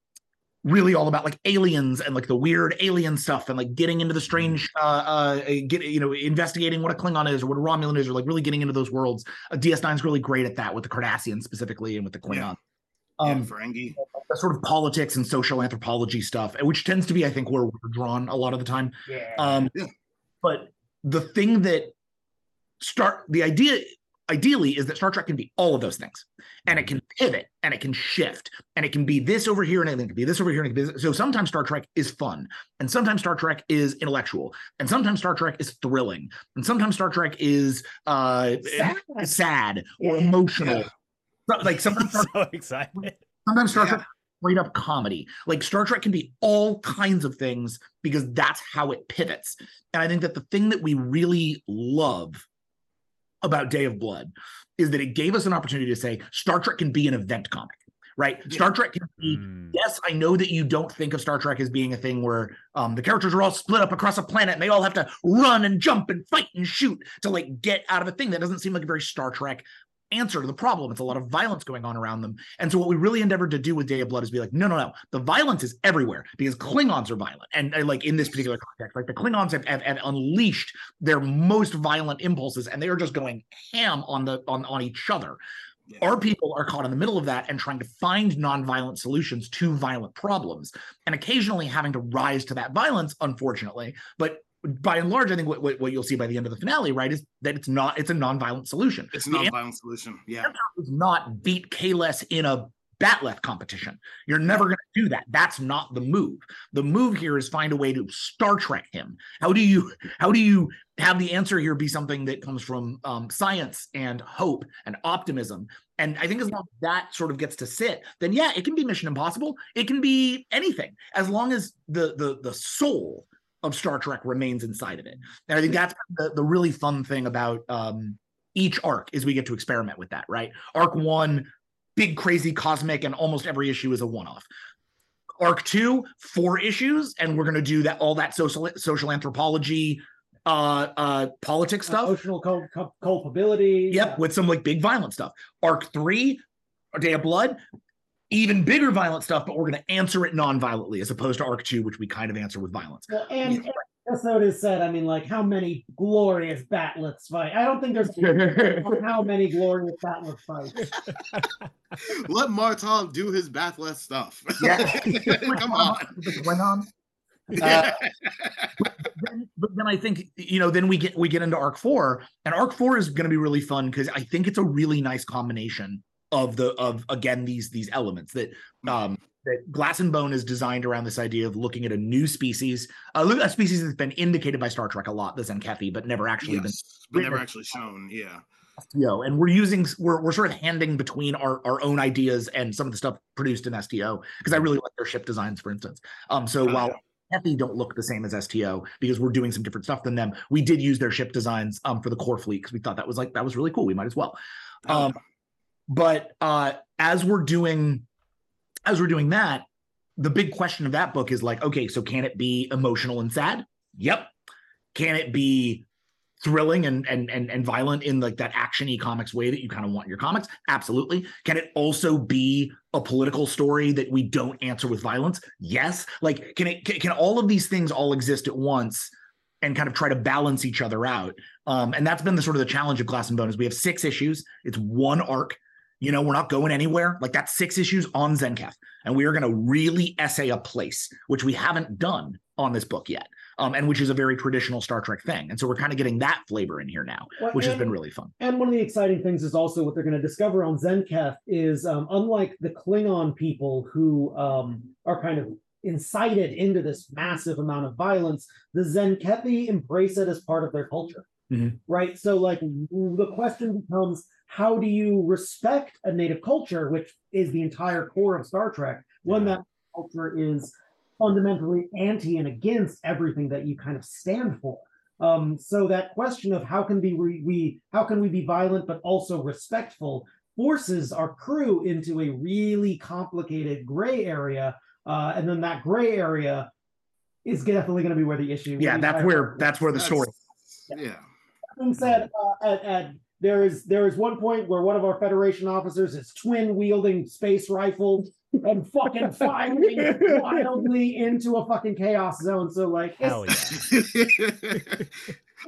really all about like aliens and like the weird alien stuff and like getting into the strange uh uh get you know investigating what a klingon is or what a romulan is or like really getting into those worlds uh, ds9 is really great at that with the cardassians specifically and with the klingon Yeah. um yeah, Ferengi. the sort of politics and social anthropology stuff which tends to be i think where we're drawn a lot of the time yeah. um Yeah. but the thing that start the idea ideally is that Star Trek can be all of those things and it can pivot and it can shift and it can be this over here and it can be this over here and it can be this. so sometimes Star Trek is fun and sometimes Star Trek is intellectual and sometimes Star Trek is thrilling and sometimes Star Trek is uh Sad. sad or Yeah. emotional Yeah. So- like sometimes [laughs] Star so excited. Sometimes Star Yeah. Trek straight up comedy. Like Star Trek can be all kinds of things because that's how it pivots. And I think that the thing that we really love about Day of Blood is that it gave us an opportunity to say Star Trek can be an event comic, right? Yeah. Star Trek can be Mm. yes, I know that you don't think of Star Trek as being a thing where um, the characters are all split up across a planet and they all have to run and jump and fight and shoot to like get out of a thing. That doesn't seem like a very Star Trek answer to the problem. It's a lot of violence going on around them. And so what we really endeavored to do with Day of Blood is be like, no, no, no. The violence is everywhere because Klingons are violent. And, like in this particular context, like the Klingons have, have, have unleashed their most violent impulses and they are just going ham on the on, on each other. Yeah. Our people are caught in the middle of that and trying to find nonviolent solutions to violent problems, and occasionally having to rise to that violence, unfortunately. But by and large, I think what, what, what you'll see by the end of the finale, right, is that it's not it's a nonviolent solution. It's a non-violent solution. Yeah. is not beat Kahless in a batleth competition. You're never going to do that. That's not the move. The move here is find a way to Star Trek him. How do you how do you have the answer here be something that comes from um, science and hope and optimism? And I think as long as that sort of gets to sit, then yeah, it can be Mission Impossible. It can be anything as long as the the the soul of Star Trek remains inside of it. And I think that's the, the really fun thing about um, each arc is we get to experiment with that, right? Arc one, big, crazy, cosmic, and almost every issue is a one-off. Arc two, four issues, and we're going to do that all that social social anthropology, uh, uh, politics stuff. Emotional cul- cul- culpability. Yep, with some like big violent stuff. Arc three, A Day of Blood, even bigger violent stuff, but we're going to answer it non-violently as opposed to Arc two, which we kind of answer with violence. Well, and and episode is said, I mean, like how many glorious batleths fight? I don't think there's [laughs] how many glorious batleths fights. [laughs] Let Martok do his batleth stuff. Yeah. [laughs] Come on. Went on. Uh, then, but then I think you know then we get we get into arc four and arc four is going to be really fun because I think it's a really nice combination of the of again these these elements that um that Glass and Bone is designed around this idea of looking at a new species, a, a species that's been indicated by Star Trek a lot, the Zenkethi, but never actually been Yes, but never actually shown. Yeah. STO, and we're using we're we're sort of handing between our our own ideas and some of the stuff produced in STO because I really like their ship designs, for instance. Um, so Oh, while yeah. Don't look the same as STO because we're doing some different stuff than them, we did use their ship designs um for the core fleet because we thought that was like that was really cool. We might as well. Oh, Um, but uh, as we're doing as we're doing that, the big question of that book is like, okay, so can it be emotional and sad? Yep. Can it be thrilling and and and, and violent in like that actiony comics way that you kind of want your comics? Absolutely. Can it also be a political story that we don't answer with violence? Yes. Like, can it can, can all of these things all exist at once? and kind of try to balance each other out. Um, and that's been the sort of the challenge of Glass and Bone is we have six issues. It's one arc. You know, we're not going anywhere. Like that's six issues on Zenketh, and we are going to really essay a place, which we haven't done on this book yet, um, and which is a very traditional Star Trek thing. And so we're kind of getting that flavor in here now, Well, which has been really fun. And one of the exciting things is also what they're going to discover on Zenketh is um, unlike the Klingon people who um, are kind of incited into this massive amount of violence, the Zenkethi embrace it as part of their culture. Mhm. Right. So, like, the question becomes how do you respect a native culture, which is the entire core of Star Trek, when Yeah. that culture is fundamentally anti and against everything that you kind of stand for? Um, so that question of how can be we, we how can we be violent but also respectful forces our crew into a really complicated gray area, uh, and then that gray area is definitely going to be where the issue. Yeah, that's where that's where the story. Yeah. That being said, uh, at, at there is there is one point where one of our Federation officers is twin wielding space rifle and fucking [laughs] firing wildly into a fucking chaos zone. So like, Hell yeah. [laughs]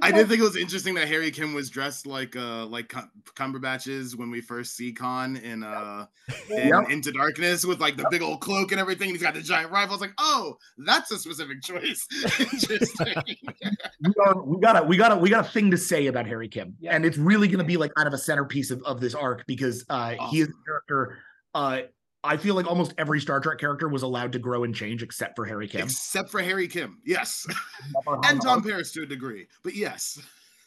I did think it was interesting that Harry Kim was dressed like uh like Cum- Cumberbatch's when we first see Khan in uh in Yep. Into Darkness with like the big old cloak and everything. He's got the giant rifle. I was like, oh, that's a specific choice. [laughs] interesting. we are we got a we got a we got a thing to say about Harry Kim, Yeah. and it's really going to be like kind of a centerpiece of, of this arc because uh, he is a character. Uh, I feel like almost every Star Trek character was allowed to grow and change except for Harry Kim. Except for Harry Kim, yes, [laughs] and Tom Paris to a degree, but yes.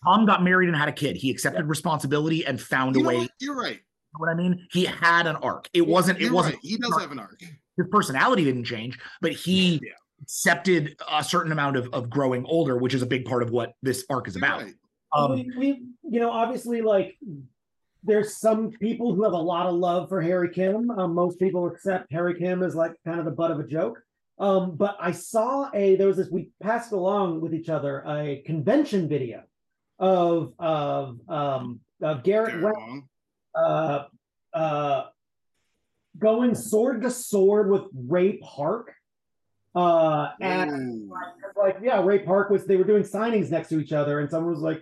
Tom got married and had a kid. He accepted responsibility and found You a way. what? You're right. You know what I mean? He had an arc. It wasn't. It You're wasn't. right. He does have an arc. His personality didn't change, but he Yeah. accepted a certain amount of of growing older, which is a big part of what this arc is You're about. right. Um, we, we you know obviously like there's some people who have a lot of love for harry kim. Um, most people accept harry kim as like kind of the butt of a joke. Um, but i saw a there was this we passed along with each other a convention video of of um of garrett uh uh going sword to sword with ray park. Uh and like yeah ray park was they were doing signings next to each other and someone was like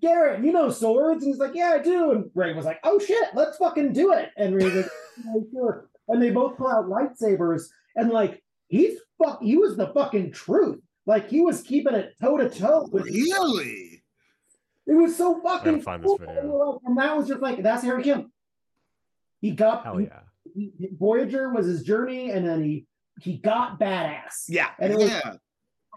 Garrett, you know swords? And he's like, Yeah, I do. And Ray was like, Oh shit, let's fucking do it. And Ray's like, "Yeah, sure. And they both pull out lightsabers, and like he's fuck, he was the fucking truth. Like he was keeping it toe to toe with Really? It was so fucking find this video. And And that was just like that's Harry Kim. He got Hell yeah. he- he- Voyager was his journey, and then he he got badass. Yeah. And it was Yeah.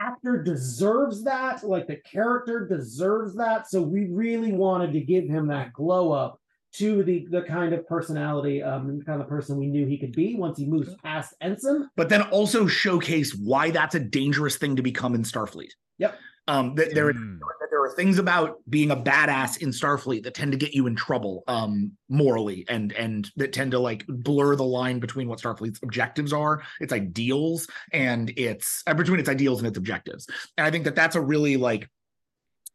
Actor deserves that, like the character deserves that. So we really wanted to give him that glow up to the the kind of personality, um, the kind of person we knew he could be once he moves past ensign. but then also showcase why that's a dangerous thing to become in Starfleet. Yep. Um, that there, Mm. there are things about being a badass in Starfleet that tend to get you in trouble um, morally, and and that tend to like blur the line between what Starfleet's objectives are, its ideals, and its uh, between its ideals and its objectives. And I think that that's a really like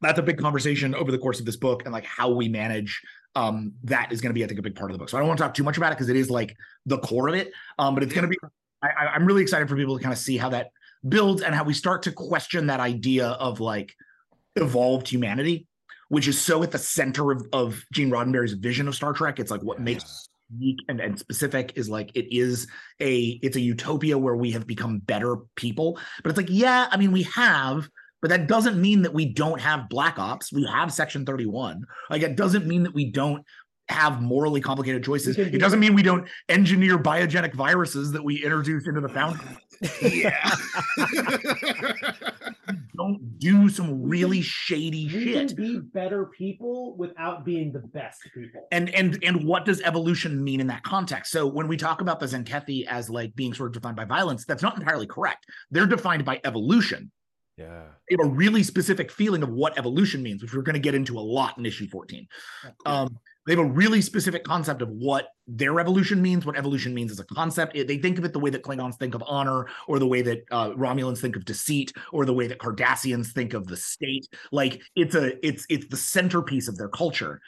that's a big conversation over the course of this book, and like how we manage um that is going to be i think a big part of the book so i don't want to talk too much about it because it is like the core of it um but it's going to be I, I- i'm really excited for people to kind of see how that builds and how we start to question that idea of like evolved humanity which is so at the center of, of gene roddenberry's vision of star trek. It's like what makes it unique and, and specific is like it is a it's a utopia where we have become better people. But it's like yeah i mean we have but that doesn't mean that we don't have black ops. We have section 31 like it doesn't mean that we don't have morally complicated choices. It doesn't mean we don't engineer biogenic viruses that we introduce into the foundry. [laughs] Yeah. [laughs] don't do some really shady We shit. can be better people without being the best people. and and and what does evolution mean in that context? So when we talk about the zenkethi as like being sort of defined by violence that's not entirely correct. They're defined by evolution. Yeah. they have a really specific feeling of what evolution means which we're going to get into a lot in issue 14 um they have a really specific concept of what their evolution means what evolution means as a concept. It- they think of it the way that klingons think of honor or the way that uh, romulans think of deceit or the way that cardassians think of the state. Like it's a it's it's the centerpiece of their culture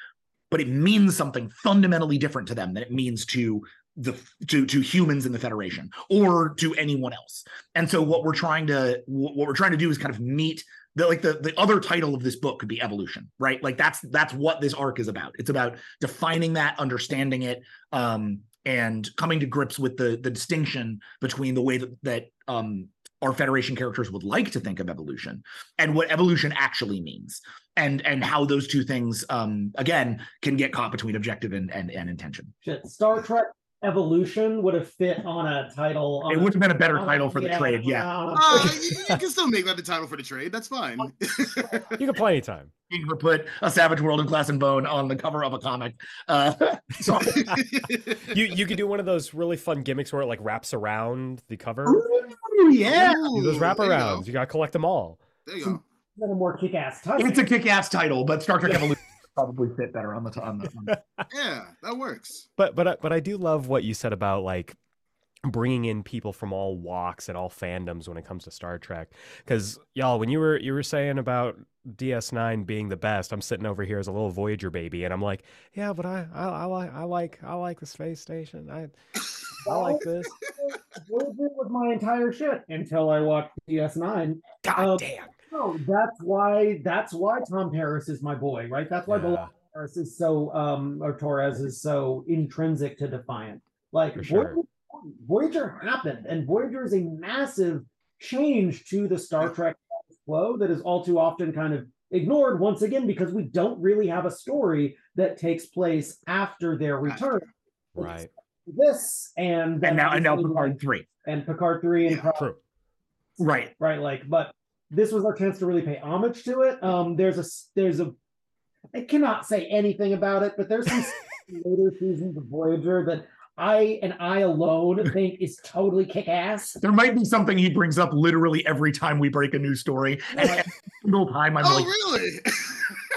but it means something fundamentally different to them than it means to the to to humans in the federation or to anyone else. And so what we're trying to what we're trying to do is kind of meet the like the the other title of this book could be evolution right? Like that's that's what this arc is about. It's about defining that understanding it um and coming to grips with the the distinction between the way that that um our federation characters would like to think of evolution and what evolution actually means and and how those two things um again can get caught between objective and and, and intention. Shit, Star Trek Evolution would have fit on a title. on it would have been a better title for the trade yeah Uh, [laughs] you, you can still make that the title for the trade. That's fine. [laughs] You can play of time. you could put a savage world in glass and bone on the cover of a comic uh [laughs] so You you could do one of those really fun gimmicks where it like wraps around the cover. Ooh, yeah Do those Ooh, there you go. You, gotta collect them all. There you go. Then a more kick-ass title. it's a kick-ass title but star trek evolution probably fit better on the on the, on the [laughs] Yeah, that works. But but I- but I do love what you said about like bringing in people from all walks and all fandoms when it comes to Star Trek. Because y'all, when you were you were saying about DS9 being the best, I'm sitting over here as a little Voyager baby, and I'm like, yeah, but I I, I like I like I like the space station. I I like [laughs] this. Voyager was my entire shit until I watched DS9. God Um, damn. No, that's why that's why Tom Paris is my boy, right? That's why Yeah. B'Elanna Paris is so um or Torres is so intrinsic to Defiant. Like For sure. Voyager, Voyager happened, and Voyager is a massive change to the Star Trek flow that is all too often kind of ignored once again because we don't really have a story that takes place after their return. Right. This and and now and now obviously, Picard three and Picard three and Yeah, Pro- True. right right like but this was our chance to really pay homage to it um there's a there's a i cannot say anything about it but there's some [laughs] later seasons of voyager that i and i alone think is totally kick-ass there might be something he brings up literally every time we break a new story and every single time i'm Oh, like really?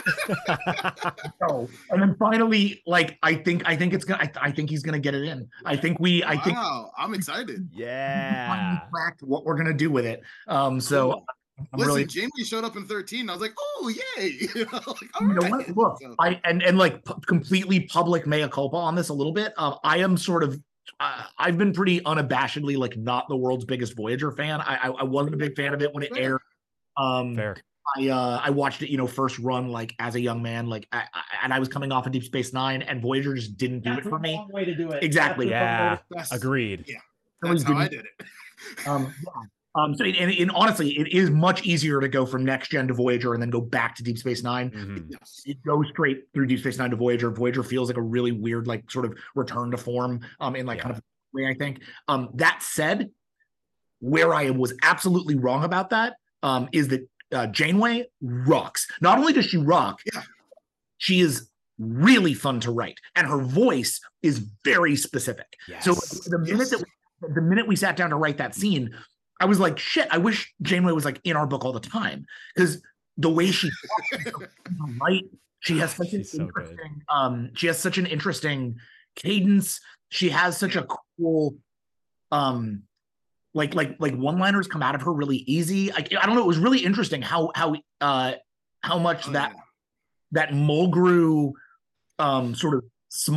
[laughs] no and then finally like i think i think it's gonna I, I think he's gonna get it in i think we i think wow, I'm excited. yeah. finally what we're gonna do with it um so Cool. I'm Listen, really Jamie showed up in 13. And I was like, oh, yay. [laughs] You know, like, all you know right. what? Look, So- I and and like pu- completely public mea culpa on this a little bit. Um, I am sort of. Uh, I've been pretty unabashedly like not the world's biggest Voyager fan. I I, I wasn't a big fan of it when it Fair. aired. Um, Fair. I uh I watched it, you know, first run like as a young man, like I, I, and I was coming off of Deep Space Nine, and Voyager just didn't do That's it for me. way to do it. Exactly. That's the wrong Yeah, That's, agreed. how I didn't- did it. Um, [laughs] yeah. Um, so and, and honestly, it is much easier to go from next gen to Voyager and then go back to Deep Space Nine. Mhm. Yes. It goes straight through Deep Space Nine to Voyager. Voyager feels like a really weird, like sort of return to form, um, in like kind of way. I think. Um, that said, where I was absolutely wrong about that, um, is that uh, Janeway rocks. Not only does she rock, Yeah. she is really fun to write, and her voice is very specific. So the minute Yes. that we, the minute we sat down to write that scene, I was like, shit, I wish Janeway was like in our book all the time. Because the way she talks is so fun to write, she has such an so good. interesting um she has such an interesting cadence. She has such a cool um like like like one-liners come out of her really easy. I, I don't know, it was really interesting how how uh how much Oh, that yeah. that Mulgrew um sort of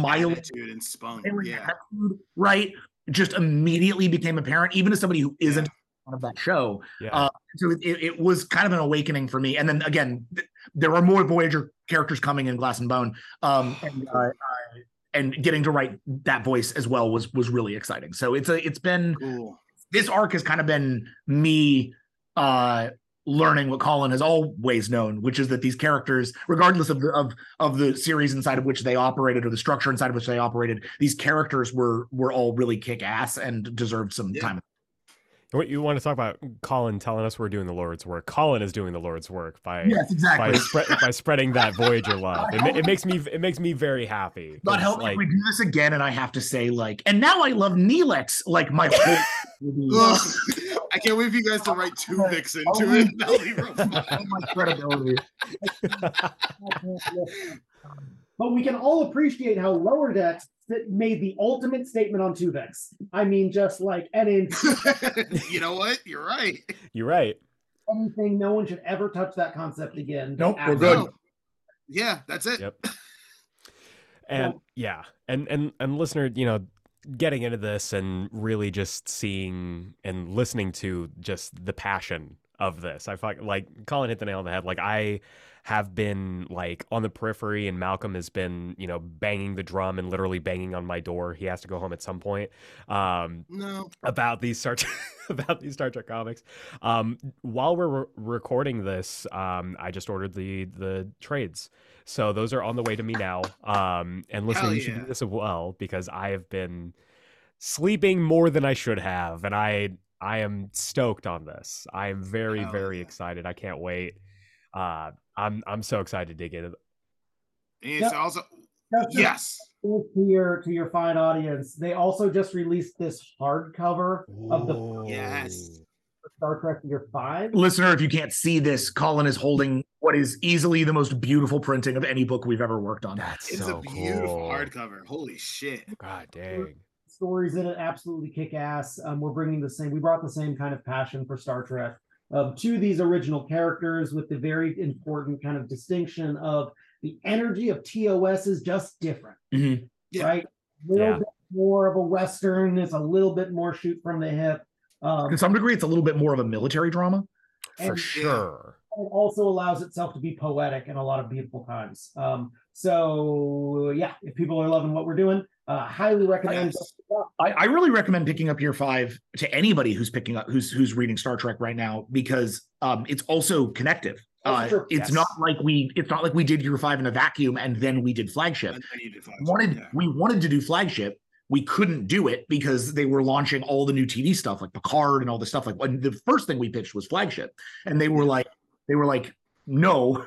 attitude and spunk. Yeah. attitude, right? Just immediately became apparent, even to somebody who isn't of that show. Yeah. Uh, So it, it, was kind of an awakening for me. And then again, th- there are more Voyager characters coming in Glass and Bone, um, [sighs] and uh, uh, and getting to write that voice as well was was really exciting. So it's a it's been Cool. this arc has kind of been me uh learning what Collin has always known, which is that these characters, regardless of the of of the series inside of which they operated or the structure inside of which they operated, these characters were were all really kick ass and deserved some Yeah. time. What you want to talk about Collin telling us we're doing the Lord's work. Collin is doing the Lord's work by Yes, by, exactly. spread by spreading that Voyager love. It, it makes me it makes me very happy. God 'cause, help me like, if we do this again, and I have to say like, and now I love Neelix like my whole. [laughs] I can't wait for you guys to write two Vixen to Oh, oh it. That'll be real [laughs] oh my credibility. [laughs] But we can all appreciate how Lower Decks that made the ultimate statement on Tuvix. I mean, just like and in [laughs] you know what? You're right. You're right. anything, no one should ever touch that concept again. Nope, we're good. No. Yeah, that's it. Yep. And yeah, and and and listener, you know, getting into this and really just seeing and listening to just the passion of this. I felt like Collin hit the nail on the head. Like I have been like on the periphery and Malcolm has been, you know, banging the drum and literally banging on my door. He has to go home at some point. Um No. about these Star Trek, [laughs] about these Star Trek comics. Um, while we're re- recording this, um, I just ordered the the trades, so those are on the way to me now. Um, and listen, you should do this as well because I have been sleeping more than I should have, and I I am stoked on this. I am very Hell very yeah. excited. I can't wait. Uh, I'm I'm so excited to dig into. And it's Yep. also That's just yes. to your to your fine audience. They also just released this hardcover of the Yes. Star Trek Year Five. Listener, if you can't see this, Colin is holding what is easily the most beautiful printing of any book we've ever worked on. That's It's so a beautiful cool. hardcover. Holy shit. God dang. stories in it absolutely kick ass. Um, we're bringing the same, we brought the same kind of passion for Star Trek um, to these original characters with the very important kind of distinction of the energy of TOS is just different, Mhm. Yeah. right? A little Yeah. bit more of a Western, it's a little bit more shoot from the hip. Um, To some degree, it's a little bit more of a military drama. For sure. it also allows itself to be poetic in a lot of beautiful times. Um, so yeah, if people are loving what we're doing, uh, highly recommend. I, I really recommend picking up Year Five to anybody who's picking up who's who's reading Star Trek right now because um, it's also connective. Uh, it's Yes. not like we it's not like we did Year Five in a vacuum and then we did flagship. And then you did Flash. wanted Yeah. we wanted to do flagship we couldn't do it because they were launching all the new tv stuff like picard and all the stuff like when the first thing we pitched was flagship and they were like they were like no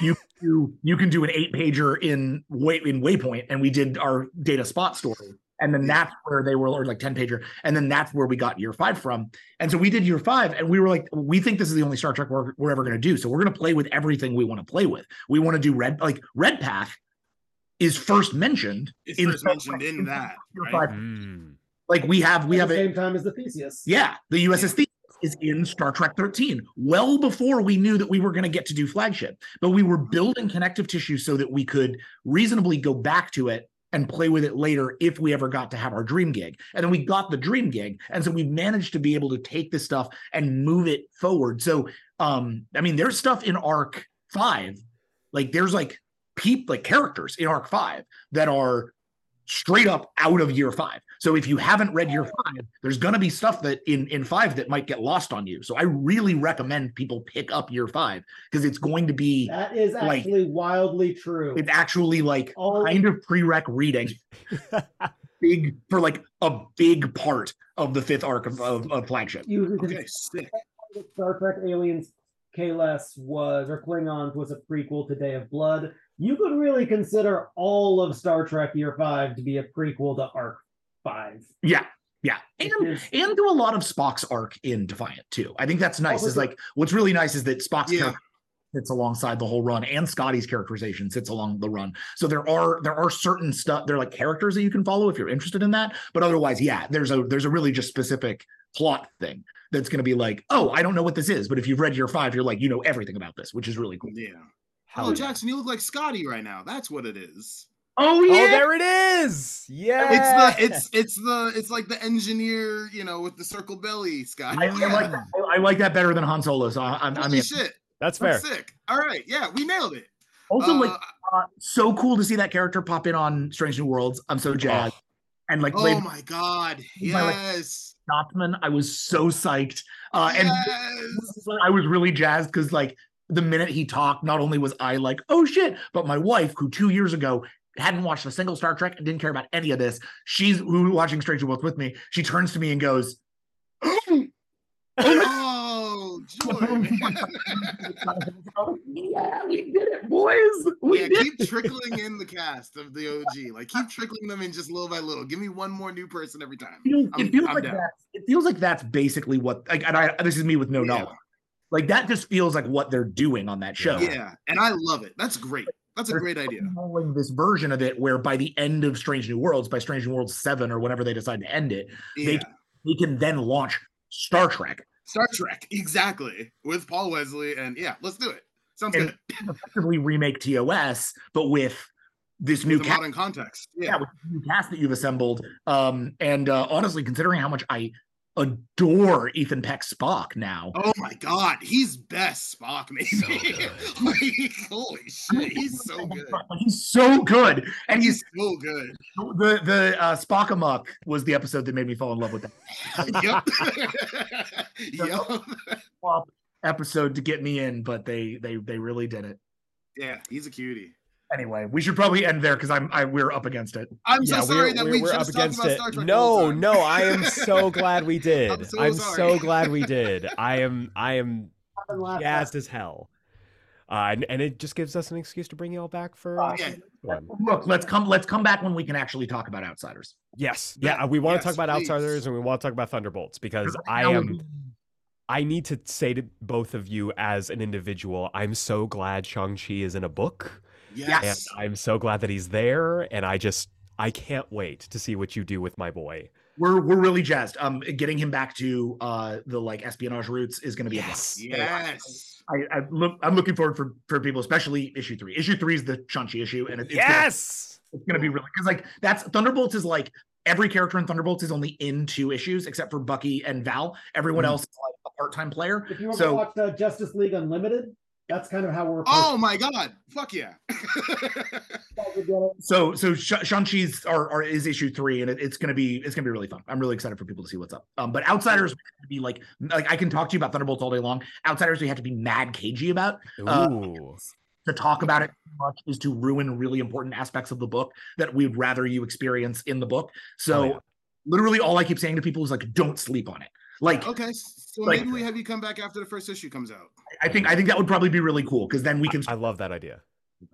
you you you can do an eight pager in way in waypoint and we did our data spot story and then that's where they were or like 10 pager and then that's where we got year five from and so we did year five and we were like we think this is the only star trek we're, we're ever going to do so we're going to play with everything we want to play with we want to do red like red path is first mentioned It's in first mentioned Trek in that. Year Right? five. Mm. like we have we at have the a same time as the Theseus. yeah the uss Theseus is in star trek 13 well before we knew that we were going to get to do flagship. But we were building connective tissue so that we could reasonably go back to it and play with it later if we ever got to have our dream gig. And then we got the dream gig and so we managed to be able to take this stuff and move it forward. So um, I mean, there's stuff in arc five, like there's like peep like characters in arc five that are straight up out of year five. So if you haven't read year five, there's gonna be stuff that in in five that might get lost on you. So I really recommend people pick up year five because it's going to be That is Like- actually wildly true. it's actually like All- kind of prereq reading [laughs] big for like a big part of the fifth arc of, of, of flagship. You Okay, sick. Star Trek Aliens Kahless was or Klingons was a prequel to Day of Blood. You could really consider all of Star Trek Year Five to be a prequel to Arc Five. Yeah, yeah, and is- and to a lot of Spock's arc in Defiant too. I think that's nice. Oh, Is like what's really nice is that Spock's Yeah. character sits alongside the whole run, and Scotty's characterization sits along the run. So there are there are certain stuff. They're like characters that you can follow if you're interested in that. But otherwise, yeah, there's a there's a really just specific plot thing that's going to be like, oh, I don't know what this is, but if you've read year five, you're like, you know everything about this, which is really cool. Yeah. Hell Oh, yeah. Jackson, you look like Scotty right now. That's what it is. Oh yeah, Oh, there it is. Yeah. It's the it's it's the it's like the engineer, you know, with the circle belly, Scott. I, I like I like that better than Han Solo. So I, I'm, I Holy mean, shit. That's fair. That's sick. All right. Yeah, we nailed it. also Uh, like uh, so cool to see that character pop in on Strange New Worlds. I'm so jazzed. And like oh my god. by, like, Yes. Scotsman. I was so psyched. Uh, and. I was really jazzed because like the minute he talked, not only was I like, oh shit, but my wife, who two years ago hadn't watched a single Star Trek and didn't care about any of this, she's who watching Stranger Worlds with me. She turns to me and goes, Oh, [laughs] joy. [laughs] "Yeah, we did it, boys. We yeah, did keep it." trickling in the cast of the OG. Like keep trickling them in just little by little. Give me one more new person every time. It feels, it feels like down. that. It feels like that's basically what. Like, and I this is me with no Yeah. knowledge. Like that just feels like what they're doing on that show. Yeah, and I love it. That's great. That's a great idea. This version of it where by the end of Strange New Worlds, by Strange New Worlds seven or whenever they decide to end it, Yeah. they they can then launch Star Trek Star Trek, exactly. With Paul Wesley, and yeah, let's do it. Sounds And- good. effectively remake TOS, but with this new With cast, modern context. yeah, Yeah. with the new cast that you've assembled. Um, and uh, honestly, considering how much I adore Ethan Peck Spock now, Oh my god, he's best Spock, maybe. So [laughs] like, holy shit, he's so good. he's so good, and he's He's so good. the the uh, Spock Amok was the episode that made me fall in love with that [laughs] yep. [laughs] yep. Episode to get me in, but they they they really did it. Yeah, he's a cutie. Anyway, we should probably end there because I'm I we're up against it. I'm so sorry we're, that we're, we we're just up talked against about it. Star Trek. No, no, I am so [laughs] glad we did. I'm so I'm sorry. so glad we [laughs] did. I am I am Happened jazzed as hell. Uh, and, and it just gives us an excuse to bring you all back for uh, Yeah. the next one. Look, let's come let's come back when we can actually talk about outsiders. Yes, Yeah, yeah, we want to yes, talk about please. outsiders and we want to talk about Thunderbolts because I am I need to say to both of you as an individual, I'm so glad Shang-Chi is in a book. Yes. And I'm so glad that he's there. And I just I can't wait to see what you do with my boy. we're we're really jazzed. Um, getting him back to uh the like espionage roots is going to be Yes. a Yes. I, I look I'm looking forward for for people, especially issue three. Issue three is the Shang-Chi issue, and it, it's gonna- Yes. it's gonna be really because like that's Thunderbolts is like every character in Thunderbolts is only in two issues except for Bucky and Val. Everyone Mhm. else is like a part-time player. If you want So- to watch uh, Justice League Unlimited, that's kind of how we're. Oh my god. Fuck yeah. [laughs] So so Sh- Shang-Chi's are, are is issue three, and it, it's gonna be it's gonna be really fun. I'm really excited for people to see what's up. Um, but outsiders we have to be like like I can talk to you about Thunderbolts all day long. Outsiders we have to be mad cagey about. Uh, Ooh. to talk about it too much is to ruin really important aspects of the book that we'd rather you experience in the book. So Oh, yeah. literally all I keep saying to people is like, don't sleep on it. Like okay. So Like- maybe we have you come back after the first issue comes out. I think I think that would probably be really cool because then we can I love that idea.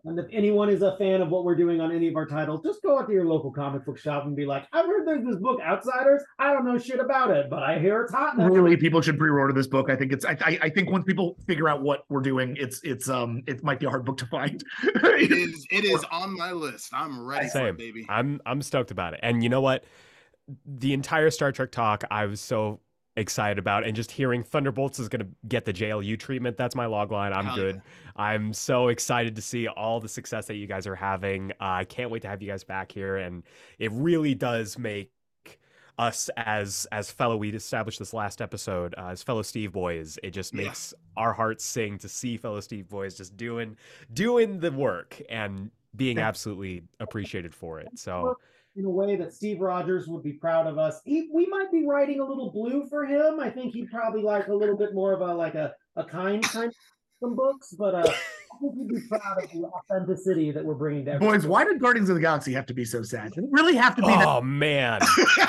And if anyone is a fan of what we're doing on any of our titles, just go out to your local comic book shop and be like, I've heard there's this book, Outsiders. I don't know shit about it, but I hear it's hot. and really people should pre-order this book. I think it's I, I I think once people figure out what we're doing, it's it's um it might be a hard book to find. It is [laughs] it is on my list. I'm ready for Same. it, baby. I'm I'm stoked about it. And you know what? The entire Star Trek talk I was so excited about and just hearing Thunderbolts is going to get the JLU treatment. That's my log line. I'm Hell good. yeah. I'm so excited to see all the success that you guys are having. Uh, I can't wait to have you guys back here and it really does make us as as fellow we established this last episode uh, as fellow Steve boys. It just Yeah. makes our hearts sing to see fellow Steve boys just doing doing the work and being absolutely appreciated for it. So in a way that Steve Rogers would be proud of us. He, we might be writing a little blue for him. I think he'd probably like a little bit more of a like a, a kind kind of some books, but uh, think he'd be proud of the authenticity that we're bringing to everyone. Boys, why did Guardians of the Galaxy have to be so sad? Did it really have to be that? Oh man,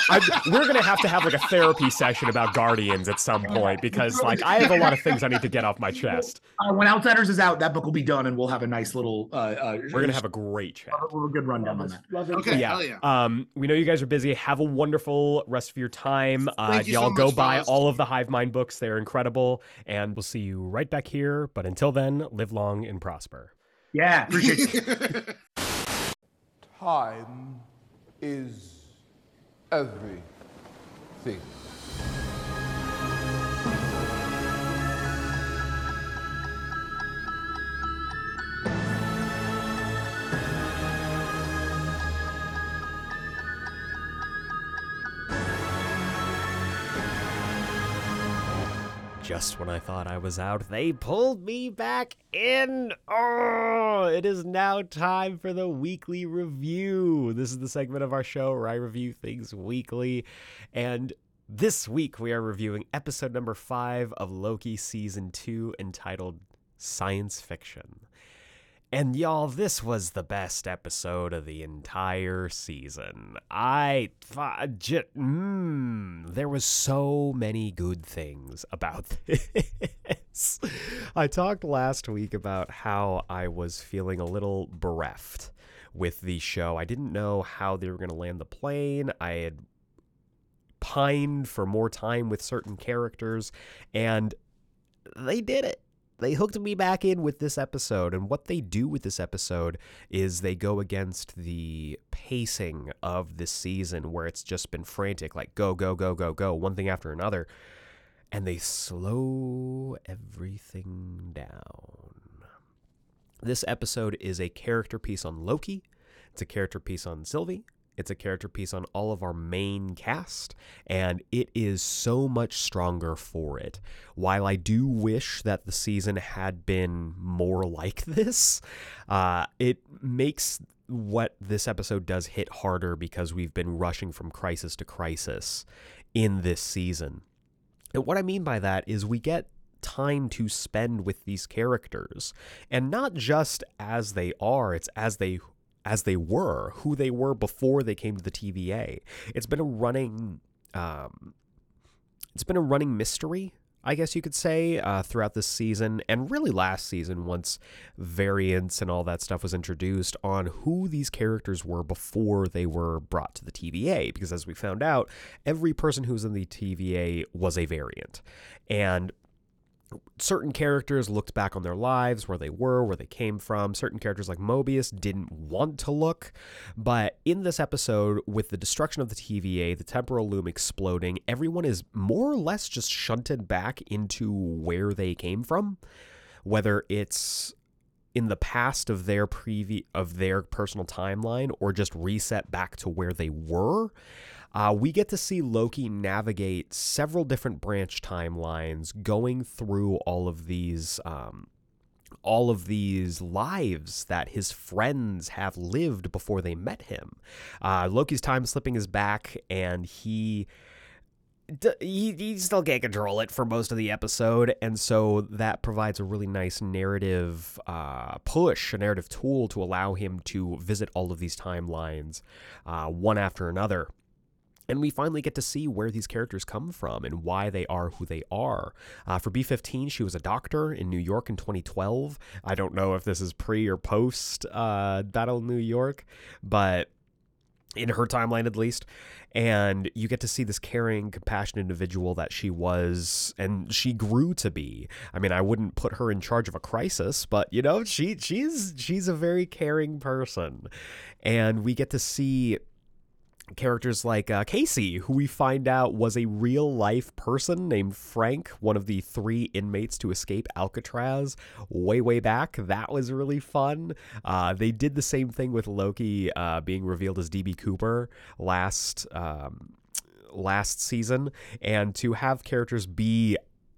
I, we're gonna have to have like a therapy session about Guardians at some point because like I have a lot of things I need to get off my chest. Uh, when Outsiders is out, that book will be done, and we'll have a nice little. Uh, uh, We're gonna have a great chat. a, a good rundown on that. love this Okay. yeah. hell yeah. Um, we know you guys are busy. Have a wonderful rest of your time. Uh, Thank you y'all so go buy fellas. all of the Hive Mind books. They're incredible. And we'll see you right back here. But until then, live long and prosper. Yeah, appreciate. [laughs] Time is everything. Just when I thought I was out, they pulled me back in. Oh, it is now time for the weekly review. This is the segment of our show where I review things weekly. And this week we are reviewing episode number five of Loki season two entitled Science Fiction. And y'all, this was the best episode of the entire season. I, fi- j- mm, there was so many good things about [laughs] this. I talked last week about how I was feeling a little bereft with the show. I didn't know how they were going to land the plane. I had pined for more time with certain characters, and they did it they hooked me back in with this episode and what they do with this episode is they go against the pacing of this season where it's just been frantic like go go go go go one thing after another and they slow everything down. This episode is a character piece on loki. It's a character piece on sylvie it's a character piece on all of our main cast, and it is so much stronger for it. While I do wish that the season had been more like [laughs] this, uh, it makes what this episode does hit harder because we've been rushing from crisis to crisis in this season. And what I mean by that is we get time to spend with these characters, and not just as they are, it's as they as they were, who they were before they came to the TVA. It's been a running, um, it's been a running mystery, I guess you could say, uh, throughout this season and really last season once variants and all that stuff was introduced on who these characters were before they were brought to the TVA. Because as we found out, every person who was in the TVA was a variant. And certain characters looked back on their lives, where they were, where they came from. Certain characters like Mobius didn't want to look. But in this episode, with the destruction of the TVA, the temporal loom exploding, everyone is more or less just shunted back into where they came from. Whether it's in the past of their previ- of their personal timeline or just reset back to where they were. Uh, we get to see Loki navigate several different branch timelines, going through all of these, um, all of these lives that his friends have lived before they met him. Uh, Loki's time slipping is back, and he. He, he still can't control it for most of the episode, and so that provides a really nice narrative uh, push, a narrative tool to allow him to visit all of these timelines uh, one after another. And we finally get to see where these characters come from and why they are who they are. Uh, for B15, she was a doctor in New York in 2012. I don't know if this is pre or post uh, Battle New York, but in her timeline at least. And you get to see this caring, compassionate individual that she was and she grew to be. I mean, I wouldn't put her in charge of a crisis, but you know, she she's she's a very caring person. And we get to see characters like uh, Casey, who we find out was a real life person named Frank, one of the three inmates to escape Alcatraz way, way back. That was really fun. Uh, they did the same thing with Loki uh, being revealed as DB Cooper last. Um, last season, and to have characters be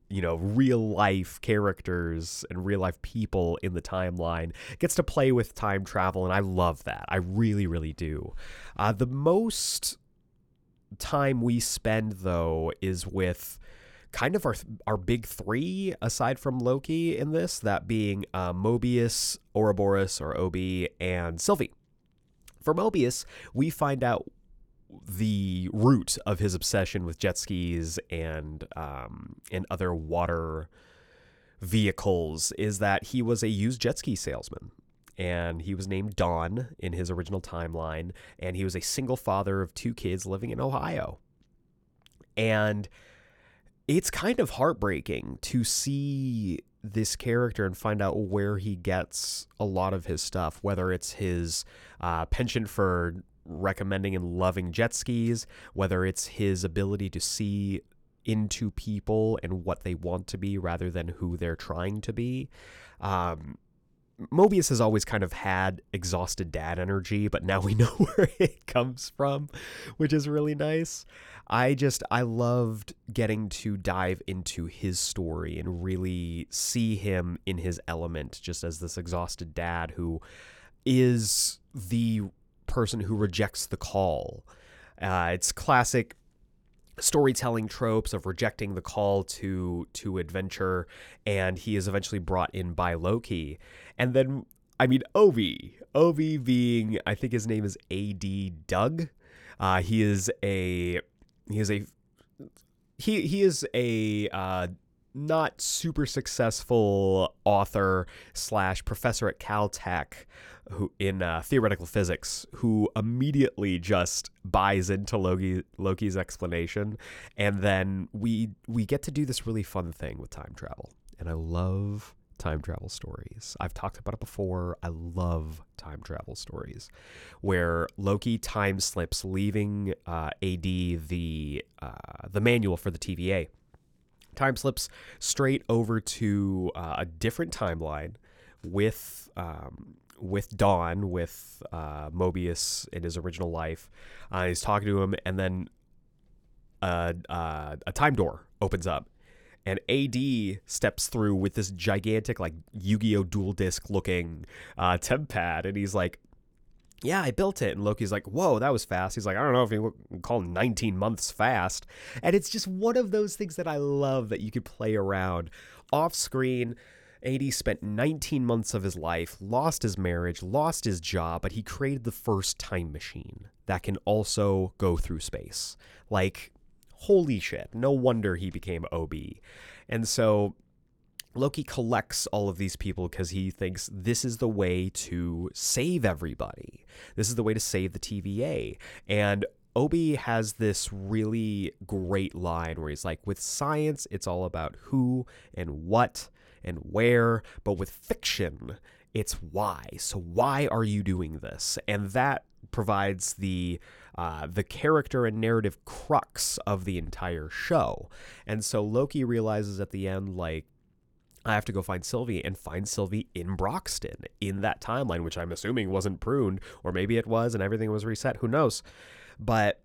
you know real life characters and real life people in the timeline gets to play with time travel and i love that i really really do uh, the most time we spend though is with kind of our our big three aside from Loki in this, that being uh, Mobius, Ouroboros or Obi, and Sylvie. For Mobius, we find out the root of his obsession with jet skis and um, and other water vehicles is that he was a used jet ski salesman and he was named Don in his original timeline, and he was a single father of two kids living in Ohio. And it's kind of heartbreaking to see this character and find out where he gets a lot of his stuff, whether it's his uh, penchant for recommending and loving jet skis, whether it's his ability to see into people and what they want to be rather than who they're trying to be. Um, Mobius has always kind of had exhausted dad energy, but now we [laughs] know where it comes from, which is really nice. I just I loved getting to dive into his story and really see him in his element just as this exhausted dad who is the person who rejects the call. Uh, it's classic storytelling tropes of rejecting the call to to adventure and he is eventually brought in by Loki and then I mean Obi Obi being I think his name is AD Doug uh, he is a he is a he he is a uh, not super successful author slash professor at Caltech who in uh, theoretical physics who immediately just buys into Loki Loki's explanation and then we we get to do this really fun thing with time travel and I love time travel stories. I've talked about it before. I love time travel stories where Loki time slips, leaving uh, AD the uh, the manual for the TVA. Time slips straight over to uh, a different timeline with um, with Don, with uh, Mobius in his original life. Uh, he's talking to him, and then uh, uh, a time door opens up, and AD steps through with this gigantic, like Yu-Gi-Oh! duel disk looking uh, temp pad, and he's like, "Yeah, I built it." And Loki's like, "Whoa, that was fast." He's like, "I don't know if you call 19 months fast," and it's just one of those things that I love that you could play around off screen. AD spent 19 months of his life, lost his marriage, lost his job, but he created the first time machine that can also go through space. Like, holy shit, no wonder he became OB. And so Loki collects all of these people because he thinks this is the way to save everybody. This is the way to save the TVA. And Obi has this really great line where he's like, with science, it's all about who and what and where, but with fiction, it's why. So why are you doing this? And that provides the uh, the character and narrative crux of the entire show. And so Loki realizes at the end, like, I have to go find Sylvie and find Sylvie in Broxton in that timeline, which I'm assuming wasn't pruned, or maybe it was and everything was reset. Who knows? But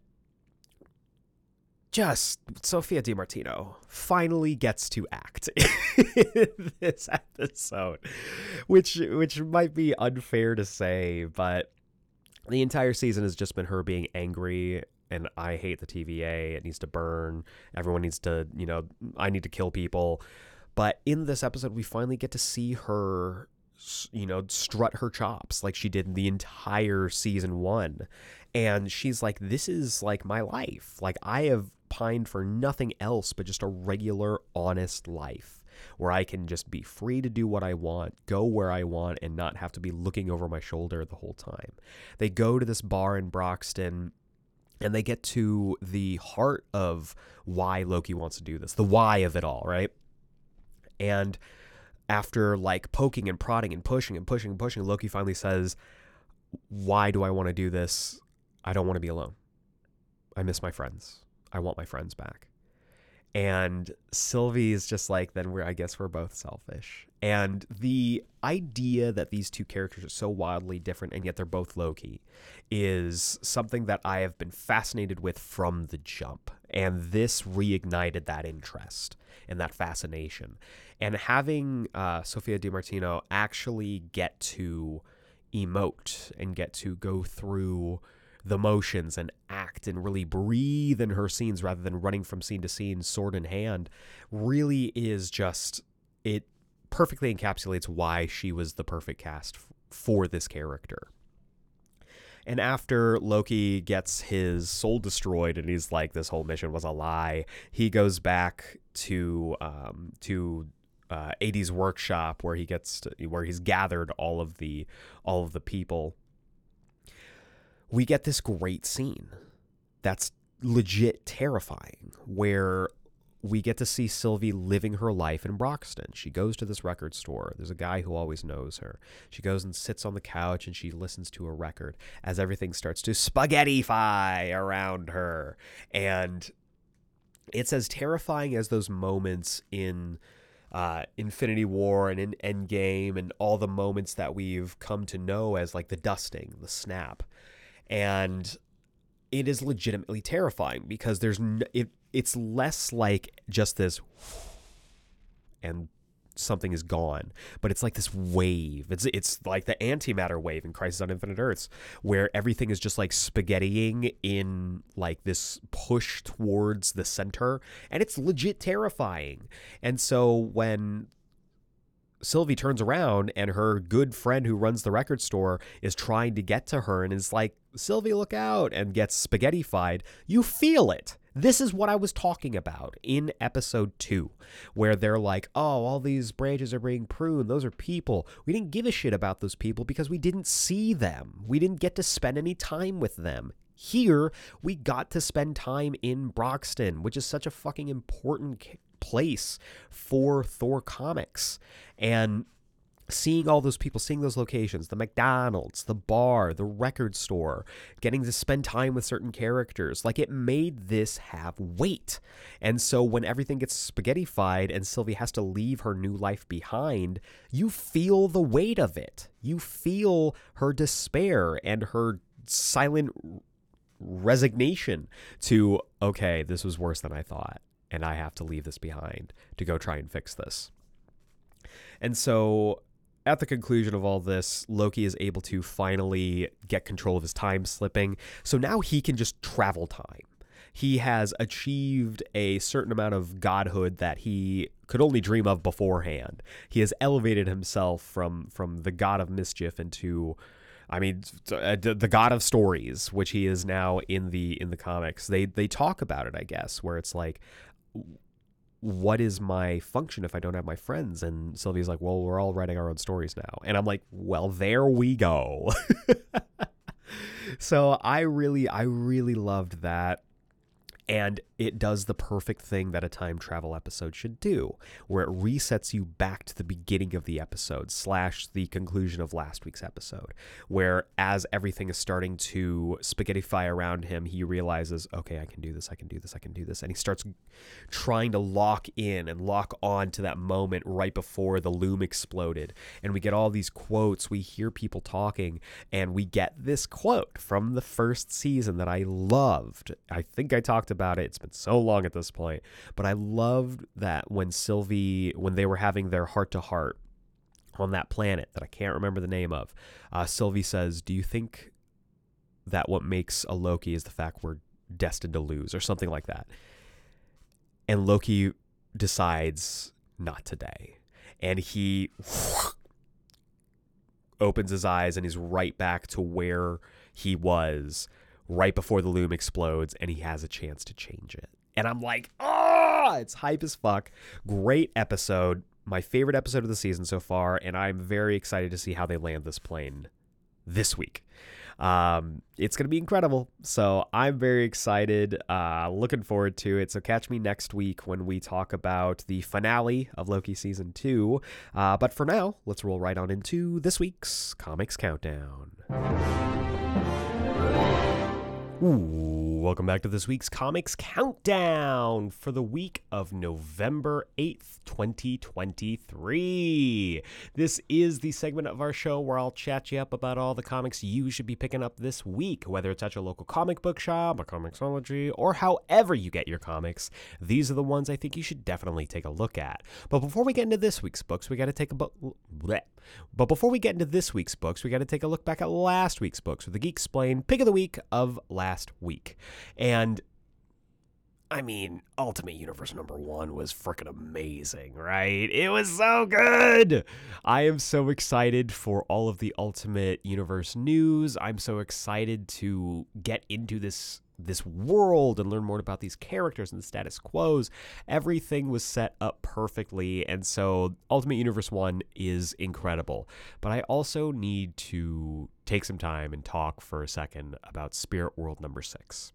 just Sophia Di Martino finally gets to act [laughs] in this episode, which which might be unfair to say, but the entire season has just been her being angry and I hate the TVA. It needs to burn. Everyone needs to, you know, I need to kill people. But in this episode, we finally get to see her, you know, strut her chops like she did in the entire season one. And she's like, this is like my life. Like, I have pined for nothing else but just a regular, honest life where I can just be free to do what I want, go where I want, and not have to be looking over my shoulder the whole time. They go to this bar in Broxton and they get to the heart of why Loki wants to do this, the why of it all, right? And after like poking and prodding and pushing and pushing and pushing, Loki finally says, Why do I want to do this? I don't want to be alone. I miss my friends. I want my friends back. And Sylvie is just like, then we're, I guess we're both selfish. And the idea that these two characters are so wildly different and yet they're both Loki is something that I have been fascinated with from the jump. And this reignited that interest and that fascination. And having uh, Sophia Di Martino actually get to emote and get to go through the motions and act and really breathe in her scenes rather than running from scene to scene, sword in hand, really is just it perfectly encapsulates why she was the perfect cast f- for this character. And after Loki gets his soul destroyed, and he's like, "This whole mission was a lie," he goes back to um, to uh, AD's workshop where he gets to, where he's gathered all of the all of the people. We get this great scene that's legit terrifying, where we get to see Sylvie living her life in Broxton. She goes to this record store. There's a guy who always knows her. She goes and sits on the couch and she listens to a record as everything starts to spaghettify around her. And it's as terrifying as those moments in uh, Infinity War and in Endgame and all the moments that we've come to know as like the dusting, the snap. And it is legitimately terrifying because there's it it's less like just this and something is gone but it's like this wave. It's it's like the antimatter wave in crisis on infinite earths where everything is just like spaghettiing in like this push towards the center and it's legit terrifying. And so when Sylvie turns around and her good friend who runs the record store is trying to get to her and is like, Sylvie, look out, and gets spaghettified. You feel it. This is what I was talking about in episode two, where they're like, oh, all these branches are being pruned. Those are people. We didn't give a shit about those people because we didn't see them. We didn't get to spend any time with them. Here, we got to spend time in Broxton, which is such a fucking important place for Thor comics. And seeing all those people, seeing those locations, the McDonald's, the bar, the record store, getting to spend time with certain characters, like it made this have weight. And so when everything gets spaghettified and Sylvie has to leave her new life behind, you feel the weight of it. You feel her despair and her silent resignation to, okay, this was worse than I thought, and I have to leave this behind to go try and fix this. And so at the conclusion of all this, Loki is able to finally get control of his time slipping. So now he can just travel time. He has achieved a certain amount of godhood that he could only dream of beforehand. He has elevated himself from from the god of mischief into I mean, uh, the god of stories, which he is now in the in the comics. They they talk about it, I guess, where it's like, what is my function if I don't have my friends? And Sylvie's like, well, we're all writing our own stories now, and I'm like, well, there we go. [laughs] so I really, I really loved that. And it does the perfect thing that a time travel episode should do, where it resets you back to the beginning of the episode slash the conclusion of last week's episode, where as everything is starting to spaghettify around him, he realizes, okay, I can do this, I can do this, I can do this. And he starts trying to lock in and lock on to that moment right before the loom exploded. And we get all these quotes, we hear people talking, and we get this quote from the first season that I loved. I think I talked about it. It's been so long at this point, but I loved that when Sylvie, when they were having their heart to heart on that planet that I can't remember the name of, uh, Sylvie says, Do you think that what makes a Loki is the fact we're destined to lose or something like that? And Loki decides not today. And he opens his eyes and he's right back to where he was right before the loom explodes and he has a chance to change it. And I'm like, ah, it's hype as fuck. Great episode. My favorite episode of the season so far. And I'm very excited to see how they land this plane this week. Um, it's going to be incredible. So I'm very excited. Uh, looking forward to it. So catch me next week when we talk about the finale of Loki season two. Uh, but for now, let's roll right on into this week's Comics Countdown. Ooh, welcome back to this week's Comics Countdown for the week of November 8th, 2023. This is the segment of our show where I'll chat you up about all the comics you should be picking up this week, whether it's at your local comic book shop, a Comixology, or however you get your comics. These are the ones I think you should definitely take a look at. But before we get into this week's books, we got to take a bu-. But before we get into this week's books, we got to take a look back at last week's books with the Geeksplained pick of the week of last week. And I mean, Ultimate Universe number one was freaking amazing, right? It was so good. I am so excited for all of the Ultimate Universe news. I'm so excited to get into this this world and learn more about these characters and the status quos. Everything was set up perfectly, and so Ultimate Universe 1 is incredible. But I also need to take some time and talk for a second about Spirit World number 6.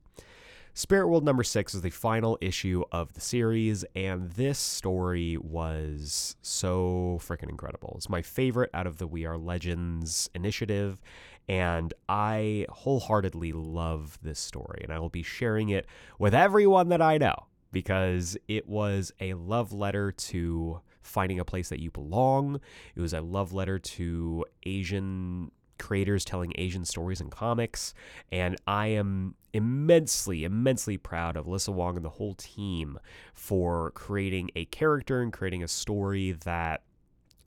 Spirit World number six is the final issue of the series, and this story was so freaking incredible. It's my favorite out of the We Are Legends initiative, and I wholeheartedly love this story, and I will be sharing it with everyone that I know because it was a love letter to finding a place that you belong. It was a love letter to Asian creators telling Asian stories in comics. And I am immensely, immensely proud of Alyssa Wong and the whole team for creating a character and creating a story that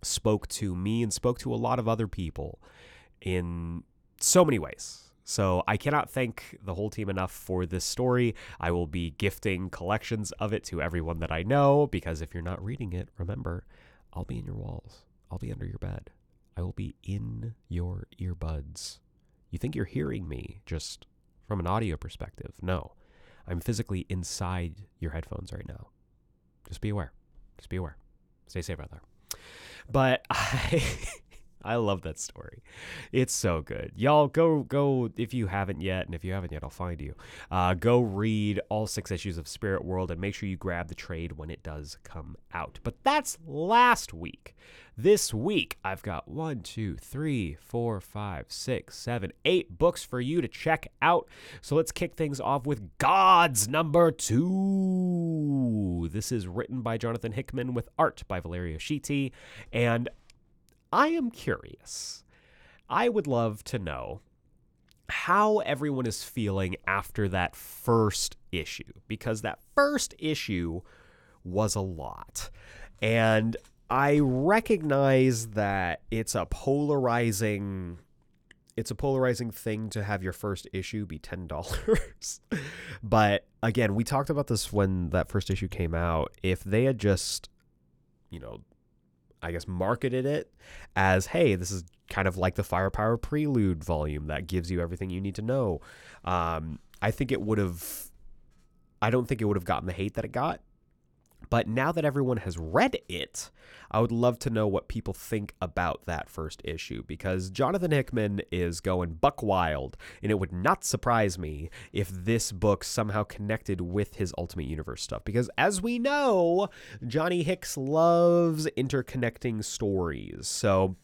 spoke to me and spoke to a lot of other people in so many ways. So I cannot thank the whole team enough for this story. I will be gifting collections of it to everyone that I know because if you're not reading it, remember, I'll be in your walls. I'll be under your bed. I will be in your earbuds. You think you're hearing me just from an audio perspective? No. I'm physically inside your headphones right now. Just be aware. Just be aware. Stay safe out there. But [laughs] I I love that story. It's so good. Y'all go go if you haven't yet, and if you haven't yet, I'll find you. Uh, go read all six issues of Spirit World and make sure you grab the trade when it does come out. But that's last week. This week, I've got one, two, three, four, five, six, seven, eight books for you to check out. So let's kick things off with Gods number two. This is written by Jonathan Hickman with art by Valerio Schiti. And I am curious. I would love to know how everyone is feeling after that first issue because that first issue was a lot. And I recognize that it's a polarizing it's a polarizing thing to have your first issue be $10. [laughs] but again, we talked about this when that first issue came out. If they had just, you know, I guess marketed it as, hey, this is kind of like the Firepower Prelude volume that gives you everything you need to know. Um, I think it would have, I don't think it would have gotten the hate that it got. But now that everyone has read it, I would love to know what people think about that first issue because Jonathan Hickman is going buck wild, and it would not surprise me if this book somehow connected with his Ultimate Universe stuff. Because as we know, Johnny Hicks loves interconnecting stories. So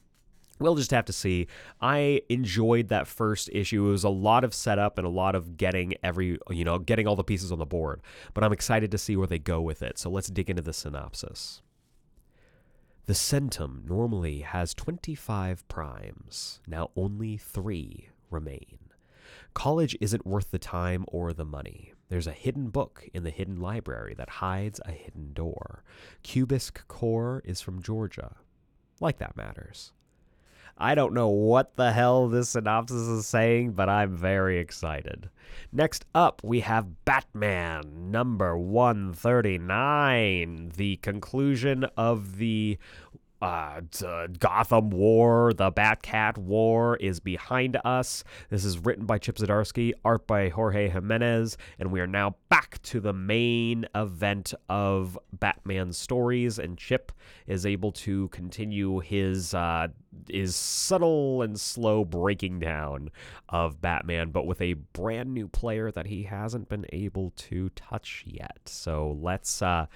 We'll just have to see. I enjoyed that first issue. It was a lot of setup and a lot of getting every, you know, getting all the pieces on the board. But I'm excited to see where they go with it. So let's dig into the synopsis. The Centum normally has 25 primes. Now only three remain. College isn't worth the time or the money. There's a hidden book in the hidden library that hides a hidden door. Cubisk Core is from Georgia. Like that matters. I don't know what the hell this synopsis is saying, but I'm very excited. Next up, we have Batman number 139, the conclusion of the uh, t- Gotham War, the Batcat War is behind us. This is written by Chip Zdarsky, art by Jorge Jimenez, and we are now back to the main event of Batman stories. And Chip is able to continue his uh, is subtle and slow breaking down of Batman, but with a brand new player that he hasn't been able to touch yet. So let's uh,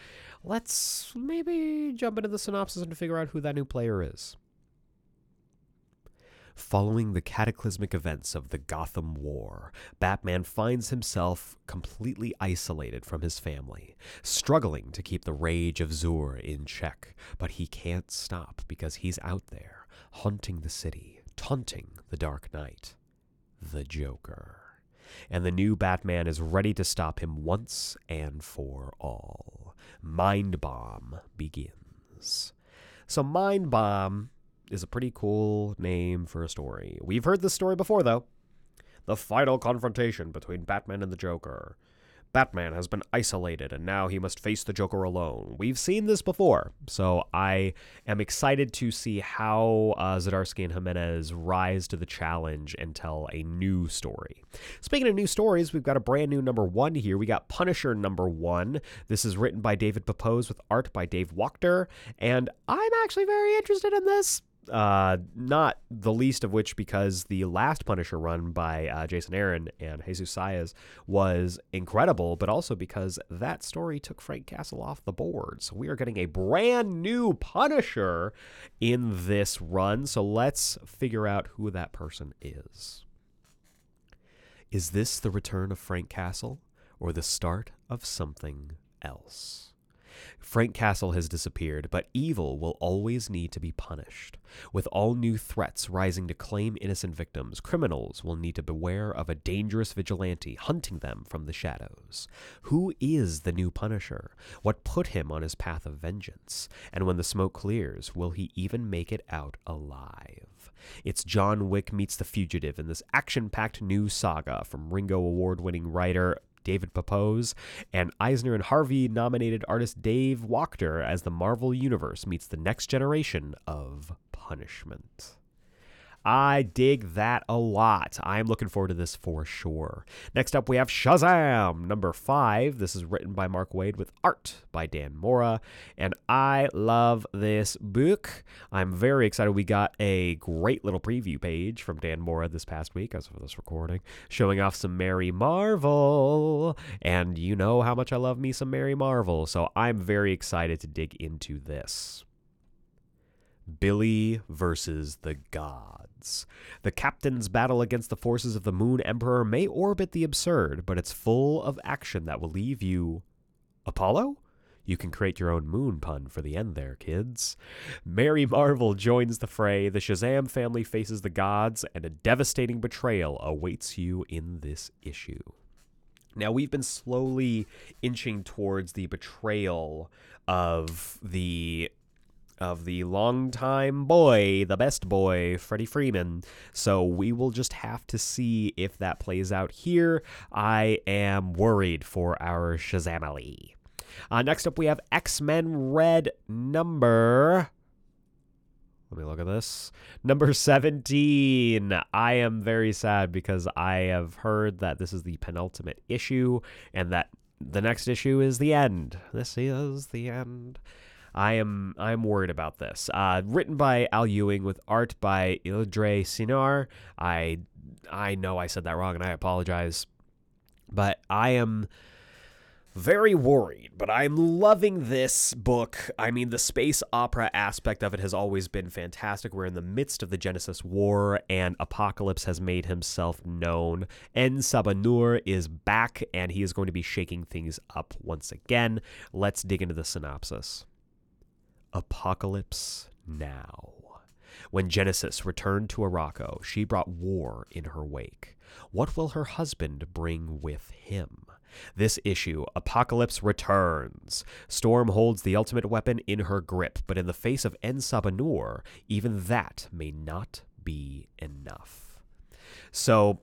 let's maybe jump into the synopsis and figure out who that new player is. Following the cataclysmic events of the Gotham War, Batman finds himself completely isolated from his family, struggling to keep the rage of Zur in check. But he can't stop because he's out there, haunting the city, taunting the Dark Knight, the Joker. And the new Batman is ready to stop him once and for all. Mind Bomb begins. So, Mind Bomb is a pretty cool name for a story. We've heard this story before, though. The final confrontation between Batman and the Joker. Batman has been isolated and now he must face the Joker alone. We've seen this before, so I am excited to see how uh, Zdarsky and Jimenez rise to the challenge and tell a new story. Speaking of new stories, we've got a brand new number one here. We got Punisher number one. This is written by David Pepose with art by Dave Wachter, and I'm actually very interested in this. Uh, not the least of which because the last Punisher run by uh, Jason Aaron and Jesus Saiz was incredible, but also because that story took Frank Castle off the board. So we are getting a brand new Punisher in this run. So let's figure out who that person is. Is this the return of Frank Castle or the start of something else? Frank Castle has disappeared, but evil will always need to be punished. With all new threats rising to claim innocent victims, criminals will need to beware of a dangerous vigilante hunting them from the shadows. Who is the new Punisher? What put him on his path of vengeance? And when the smoke clears, will he even make it out alive? It's John Wick meets the fugitive in this action packed new saga from Ringo Award winning writer David Pepose, and Eisner and Harvey nominated artist Dave Wachter as the Marvel Universe meets the next generation of punishment. I dig that a lot. I'm looking forward to this for sure. Next up, we have Shazam, number five. This is written by Mark Waid with art by Dan Mora. And I love this book. I'm very excited. We got a great little preview page from Dan Mora this past week as of this recording, showing off some Mary Marvel. And you know how much I love me some Mary Marvel. So I'm very excited to dig into this. Billy versus the gods. The captain's battle against the forces of the Moon Emperor may orbit the absurd, but it's full of action that will leave you. Apollo? You can create your own moon pun for the end there, kids. Mary Marvel joins the fray, the Shazam family faces the gods, and a devastating betrayal awaits you in this issue. Now, we've been slowly inching towards the betrayal of the of the longtime boy, the best boy, Freddie Freeman. So we will just have to see if that plays out here. I am worried for our Shazamily. Uh, next up, we have X Men Red number. Let me look at this. Number 17. I am very sad because I have heard that this is the penultimate issue and that the next issue is the end. This is the end. I am I'm worried about this. Uh, written by Al Ewing with art by Ildre Sinar. I I know I said that wrong and I apologize. But I am very worried, but I'm loving this book. I mean, the space opera aspect of it has always been fantastic. We're in the midst of the Genesis War, and Apocalypse has made himself known. En Sabah Nur is back, and he is going to be shaking things up once again. Let's dig into the synopsis. Apocalypse Now. When Genesis returned to Arakko, she brought war in her wake. What will her husband bring with him? This issue, Apocalypse returns. Storm holds the ultimate weapon in her grip, but in the face of En Sabah Nur, even that may not be enough. So,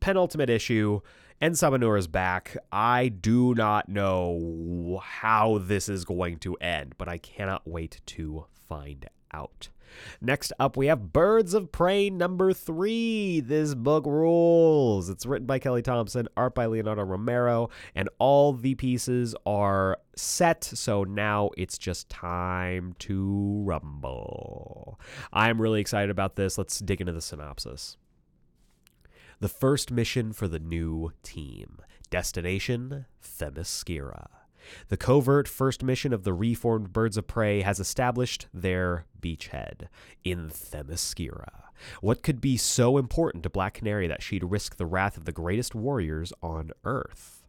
penultimate issue. En Sabah Nur is back. I do not know how this is going to end, but I cannot wait to find out. Next up, we have Birds of Prey number three. This book rules. It's written by Kelly Thompson, art by Leonardo Romero, and all the pieces are set. So now it's just time to rumble. I'm really excited about this. Let's dig into the synopsis. The first mission for the new team. Destination Themyscira. The covert first mission of the reformed Birds of Prey has established their beachhead in Themyscira. What could be so important to Black Canary that she'd risk the wrath of the greatest warriors on Earth?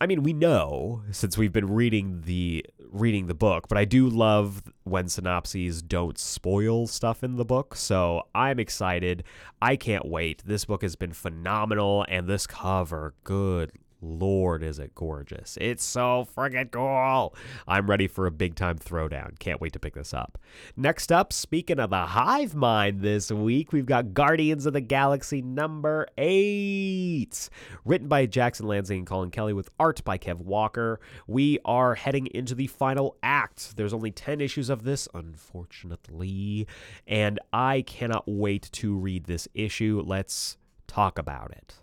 I mean, we know since we've been reading the reading the book, but I do love when synopses don't spoil stuff in the book. So I'm excited. I can't wait. This book has been phenomenal, and this cover, good Lord, is it gorgeous. It's so friggin' cool. I'm ready for a big time throwdown. Can't wait to pick this up. Next up, speaking of the hive mind this week, we've got Guardians of the Galaxy number eight. Written by Jackson Lanzing and Collin Kelly with art by Kev Walker. We are heading into the final act. There's only 10 issues of this, unfortunately. And I cannot wait to read this issue. Let's talk about it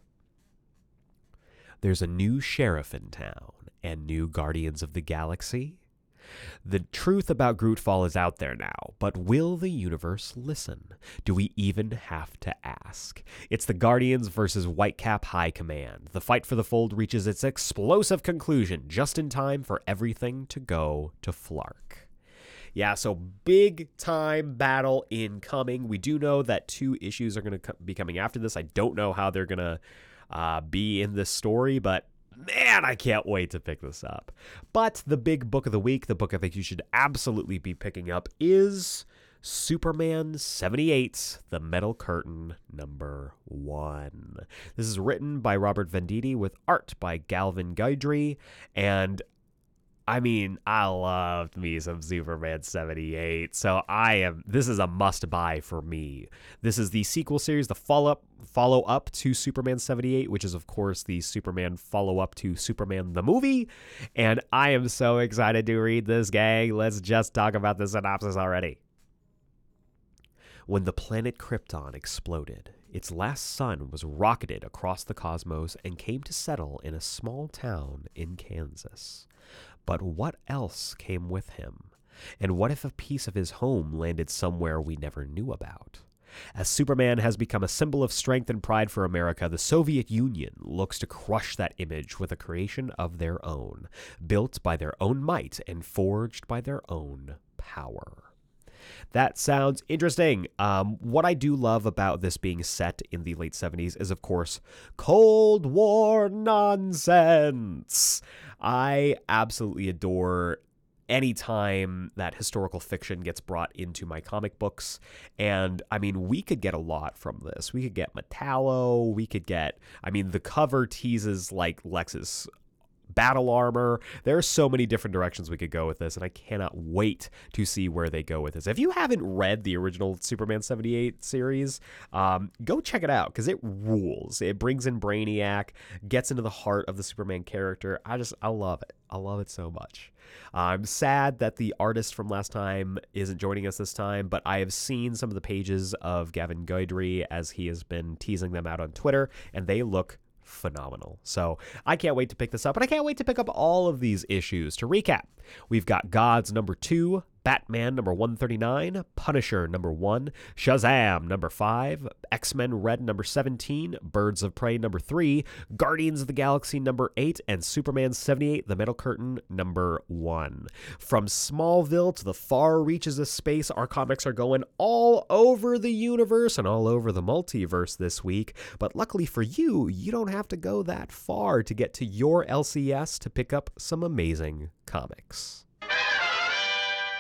there's a new sheriff in town and new Guardians of the Galaxy. The truth about Grootfall is out there now, but will the universe listen? Do we even have to ask? It's the Guardians versus Whitecap High Command. The fight for the fold reaches its explosive conclusion just in time for everything to go to Flark. Yeah, so big time battle incoming. We do know that two issues are going to be coming after this. I don't know how they're going to uh, be in this story, but man, I can't wait to pick this up. But the big book of the week, the book I think you should absolutely be picking up, is Superman 78, The Metal Curtain, number one. This is written by Robert Venditti with art by Gavin Guidry, and I mean, I loved me some Superman 78. So I am this is a must buy for me. This is the sequel series, the follow up follow up to Superman 78, which is of course the Superman follow up to Superman the movie, and I am so excited to read this gang. Let's just talk about the synopsis already. When the planet Krypton exploded, its last son was rocketed across the cosmos and came to settle in a small town in Kansas. But what else came with him? And what if a piece of his home landed somewhere we never knew about? As Superman has become a symbol of strength and pride for America, the Soviet Union looks to crush that image with a creation of their own, built by their own might and forged by their own power. That sounds interesting. Um, what I do love about this being set in the late 70s is, of course, Cold War nonsense. I absolutely adore anytime that historical fiction gets brought into my comic books. And I mean, we could get a lot from this. We could get Metallo. We could get, I mean, the cover teases like Lex's battle armor. There are so many different directions we could go with this, and I cannot wait to see where they go with this. If you haven't read the original Superman 78 series, um, go check it out because it rules. It brings in Brainiac, gets into the heart of the Superman character. I just, I love it. I love it so much. I'm sad that the artist from last time isn't joining us this time, but I have seen some of the pages of Gavin Guidry as he has been teasing them out on Twitter, and they look phenomenal. So I can't wait to pick this up, and I can't wait to pick up all of these issues. To recap, we've got Gods number two, Batman number 139, Punisher number 1, Shazam number 5, X Men Red number 17, Birds of Prey number 3, Guardians of the Galaxy number 8, and Superman 78 The Metal Curtain number 1. From Smallville to the far reaches of space, our comics are going all over the universe and all over the multiverse this week. But luckily for you, you don't have to go that far to get to your LCS to pick up some amazing comics.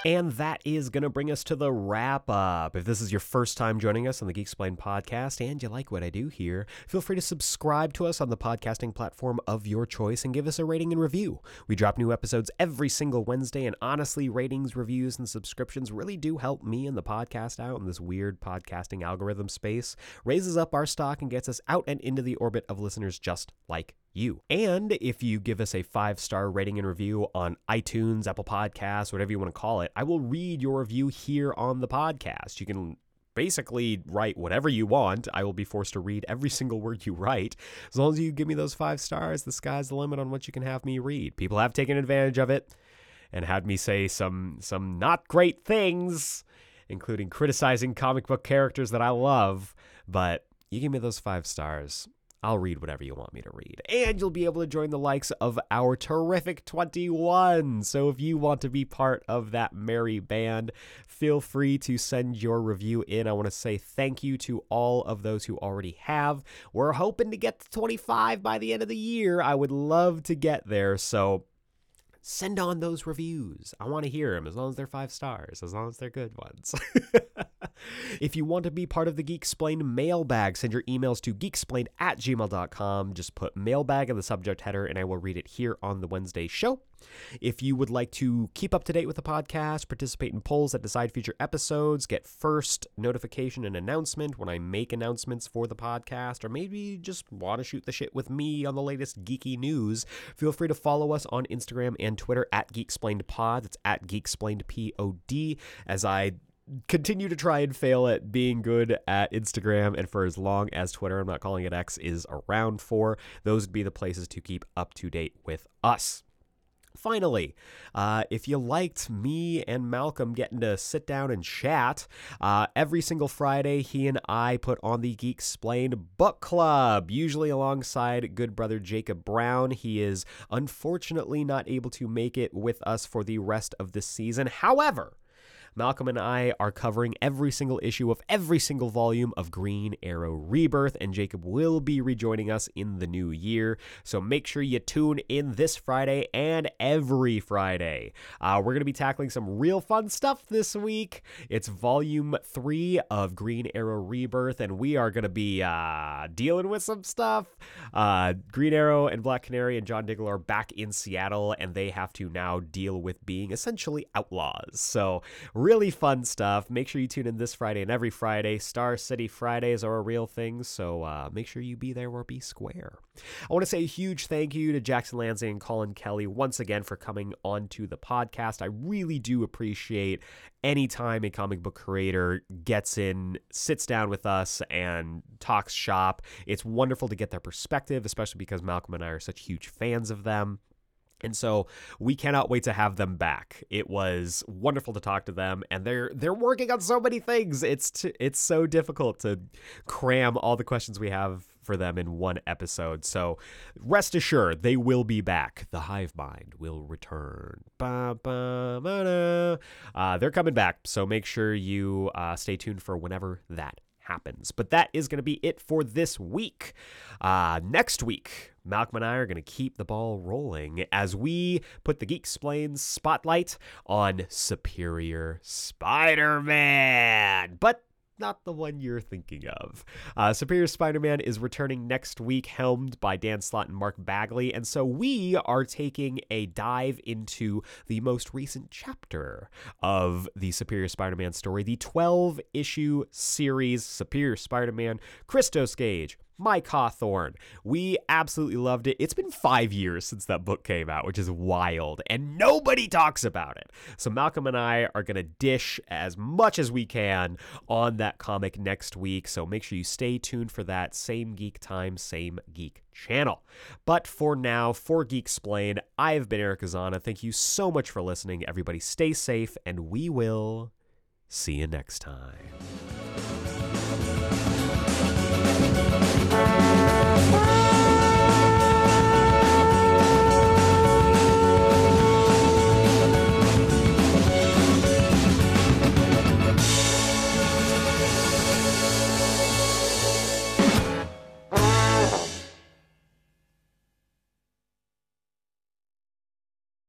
And that is going to bring us to the wrap up. If this is your first time joining us on the Geeksplained podcast and you like what I do here, feel free to subscribe to us on the podcasting platform of your choice and give us a rating and review. We drop new episodes every single Wednesday, and honestly, ratings, reviews, and subscriptions really do help me and the podcast out in this weird podcasting algorithm space, raises up our stock, and gets us out and into the orbit of listeners just like you. And if you give us a five star rating and review on iTunes, Apple Podcasts, whatever you want to call it, I will read your review here on the podcast. You can basically write whatever you want. I will be forced to read every [laughs] single word you write. As long as you give me those five stars, the sky's the limit on what you can have me read. People have taken advantage of it and had me say some some not great things, including criticizing comic book characters that I love, but you give me those five stars. I'll read whatever you want me to read. And you'll be able to join the likes of our terrific 21. So if you want to be part of that merry band, feel free to send your review in. I want to say thank you to all of those who already have. We're hoping to get to 25 by the end of the year. I would love to get there. So send on those reviews. I want to hear them as long as they're five stars, as long as they're good ones. [laughs] if you want to be part of the Geeksplained mailbag, send your emails to geeksplained at gmail.com. Just put mailbag in the subject header and I will read it here on the Wednesday show. If you would like to keep up to date with the podcast, participate in polls that decide future episodes, get first notification and announcement when I make announcements for the podcast, or maybe just want to shoot the shit with me on the latest geeky news, feel free to follow us on Instagram and Twitter at GeekSplainedPod. It's at GeekSplainedPod as I continue to try and fail at being good at Instagram and for as long as Twitter, I'm not calling it X, is around for. Those would be the places to keep up to date with us. Finally, uh, if you liked me and Malcolm getting to sit down and chat, uh, every single Friday, he and I put on the Geeksplained Book Club, usually alongside good brother Jacob Brown. He is unfortunately not able to make it with us for the rest of the season. However, Malcolm and I are covering every single issue of every single volume of Green Arrow Rebirth, and Jacob will be rejoining us in the new year. So make sure you tune in this Friday and every Friday. Uh, we're going to be tackling some real fun stuff this week. It's volume three of Green Arrow Rebirth, and we are going to be uh, dealing with some stuff. Uh, Green Arrow and Black Canary and John Diggle are back in Seattle, and they have to now deal with being essentially outlaws. So, really fun stuff. Make sure you tune in this Friday and every Friday. Star City Fridays are a real thing, so uh, make sure you be there or be square. I want to say a huge thank you to Jackson Lanzing and Collin Kelly once again for coming onto the podcast. I really do appreciate any time a comic book creator gets in, sits down with us, and talks shop. It's wonderful to get their perspective, especially because Malcolm and I are such huge fans of them. And so we cannot wait to have them back. It was wonderful to talk to them, and they're they're working on so many things. It's t- it's so difficult to cram all the questions we have for them in one episode. So rest assured, they will be back. The Hivemind will return. Uh, they're coming back, so make sure you uh, stay tuned for whenever that happens. But that is going to be it for this week. Uh, next week, Malcolm and I are going to keep the ball rolling as we put the Geeksplained spotlight on Superior Spider Man. But not the one you're thinking of. Uh, Superior Spider Man is returning next week, helmed by Dan Slott and Mark Bagley, and so we are taking a dive into the most recent chapter of the Superior Spider Man story, the 12 issue series Superior Spider Man, Christos Gage. Mike Hawthorne. We absolutely loved it. It's been five years since that book came out, which is wild, and nobody talks about it. So, Malcolm and I are going to dish as much as we can on that comic next week. So, make sure you stay tuned for that. Same geek time, same geek channel. But for now, for Geeksplained, I have been Aeric Azana. Thank you so much for listening. Everybody, stay safe, and we will see you next time. Música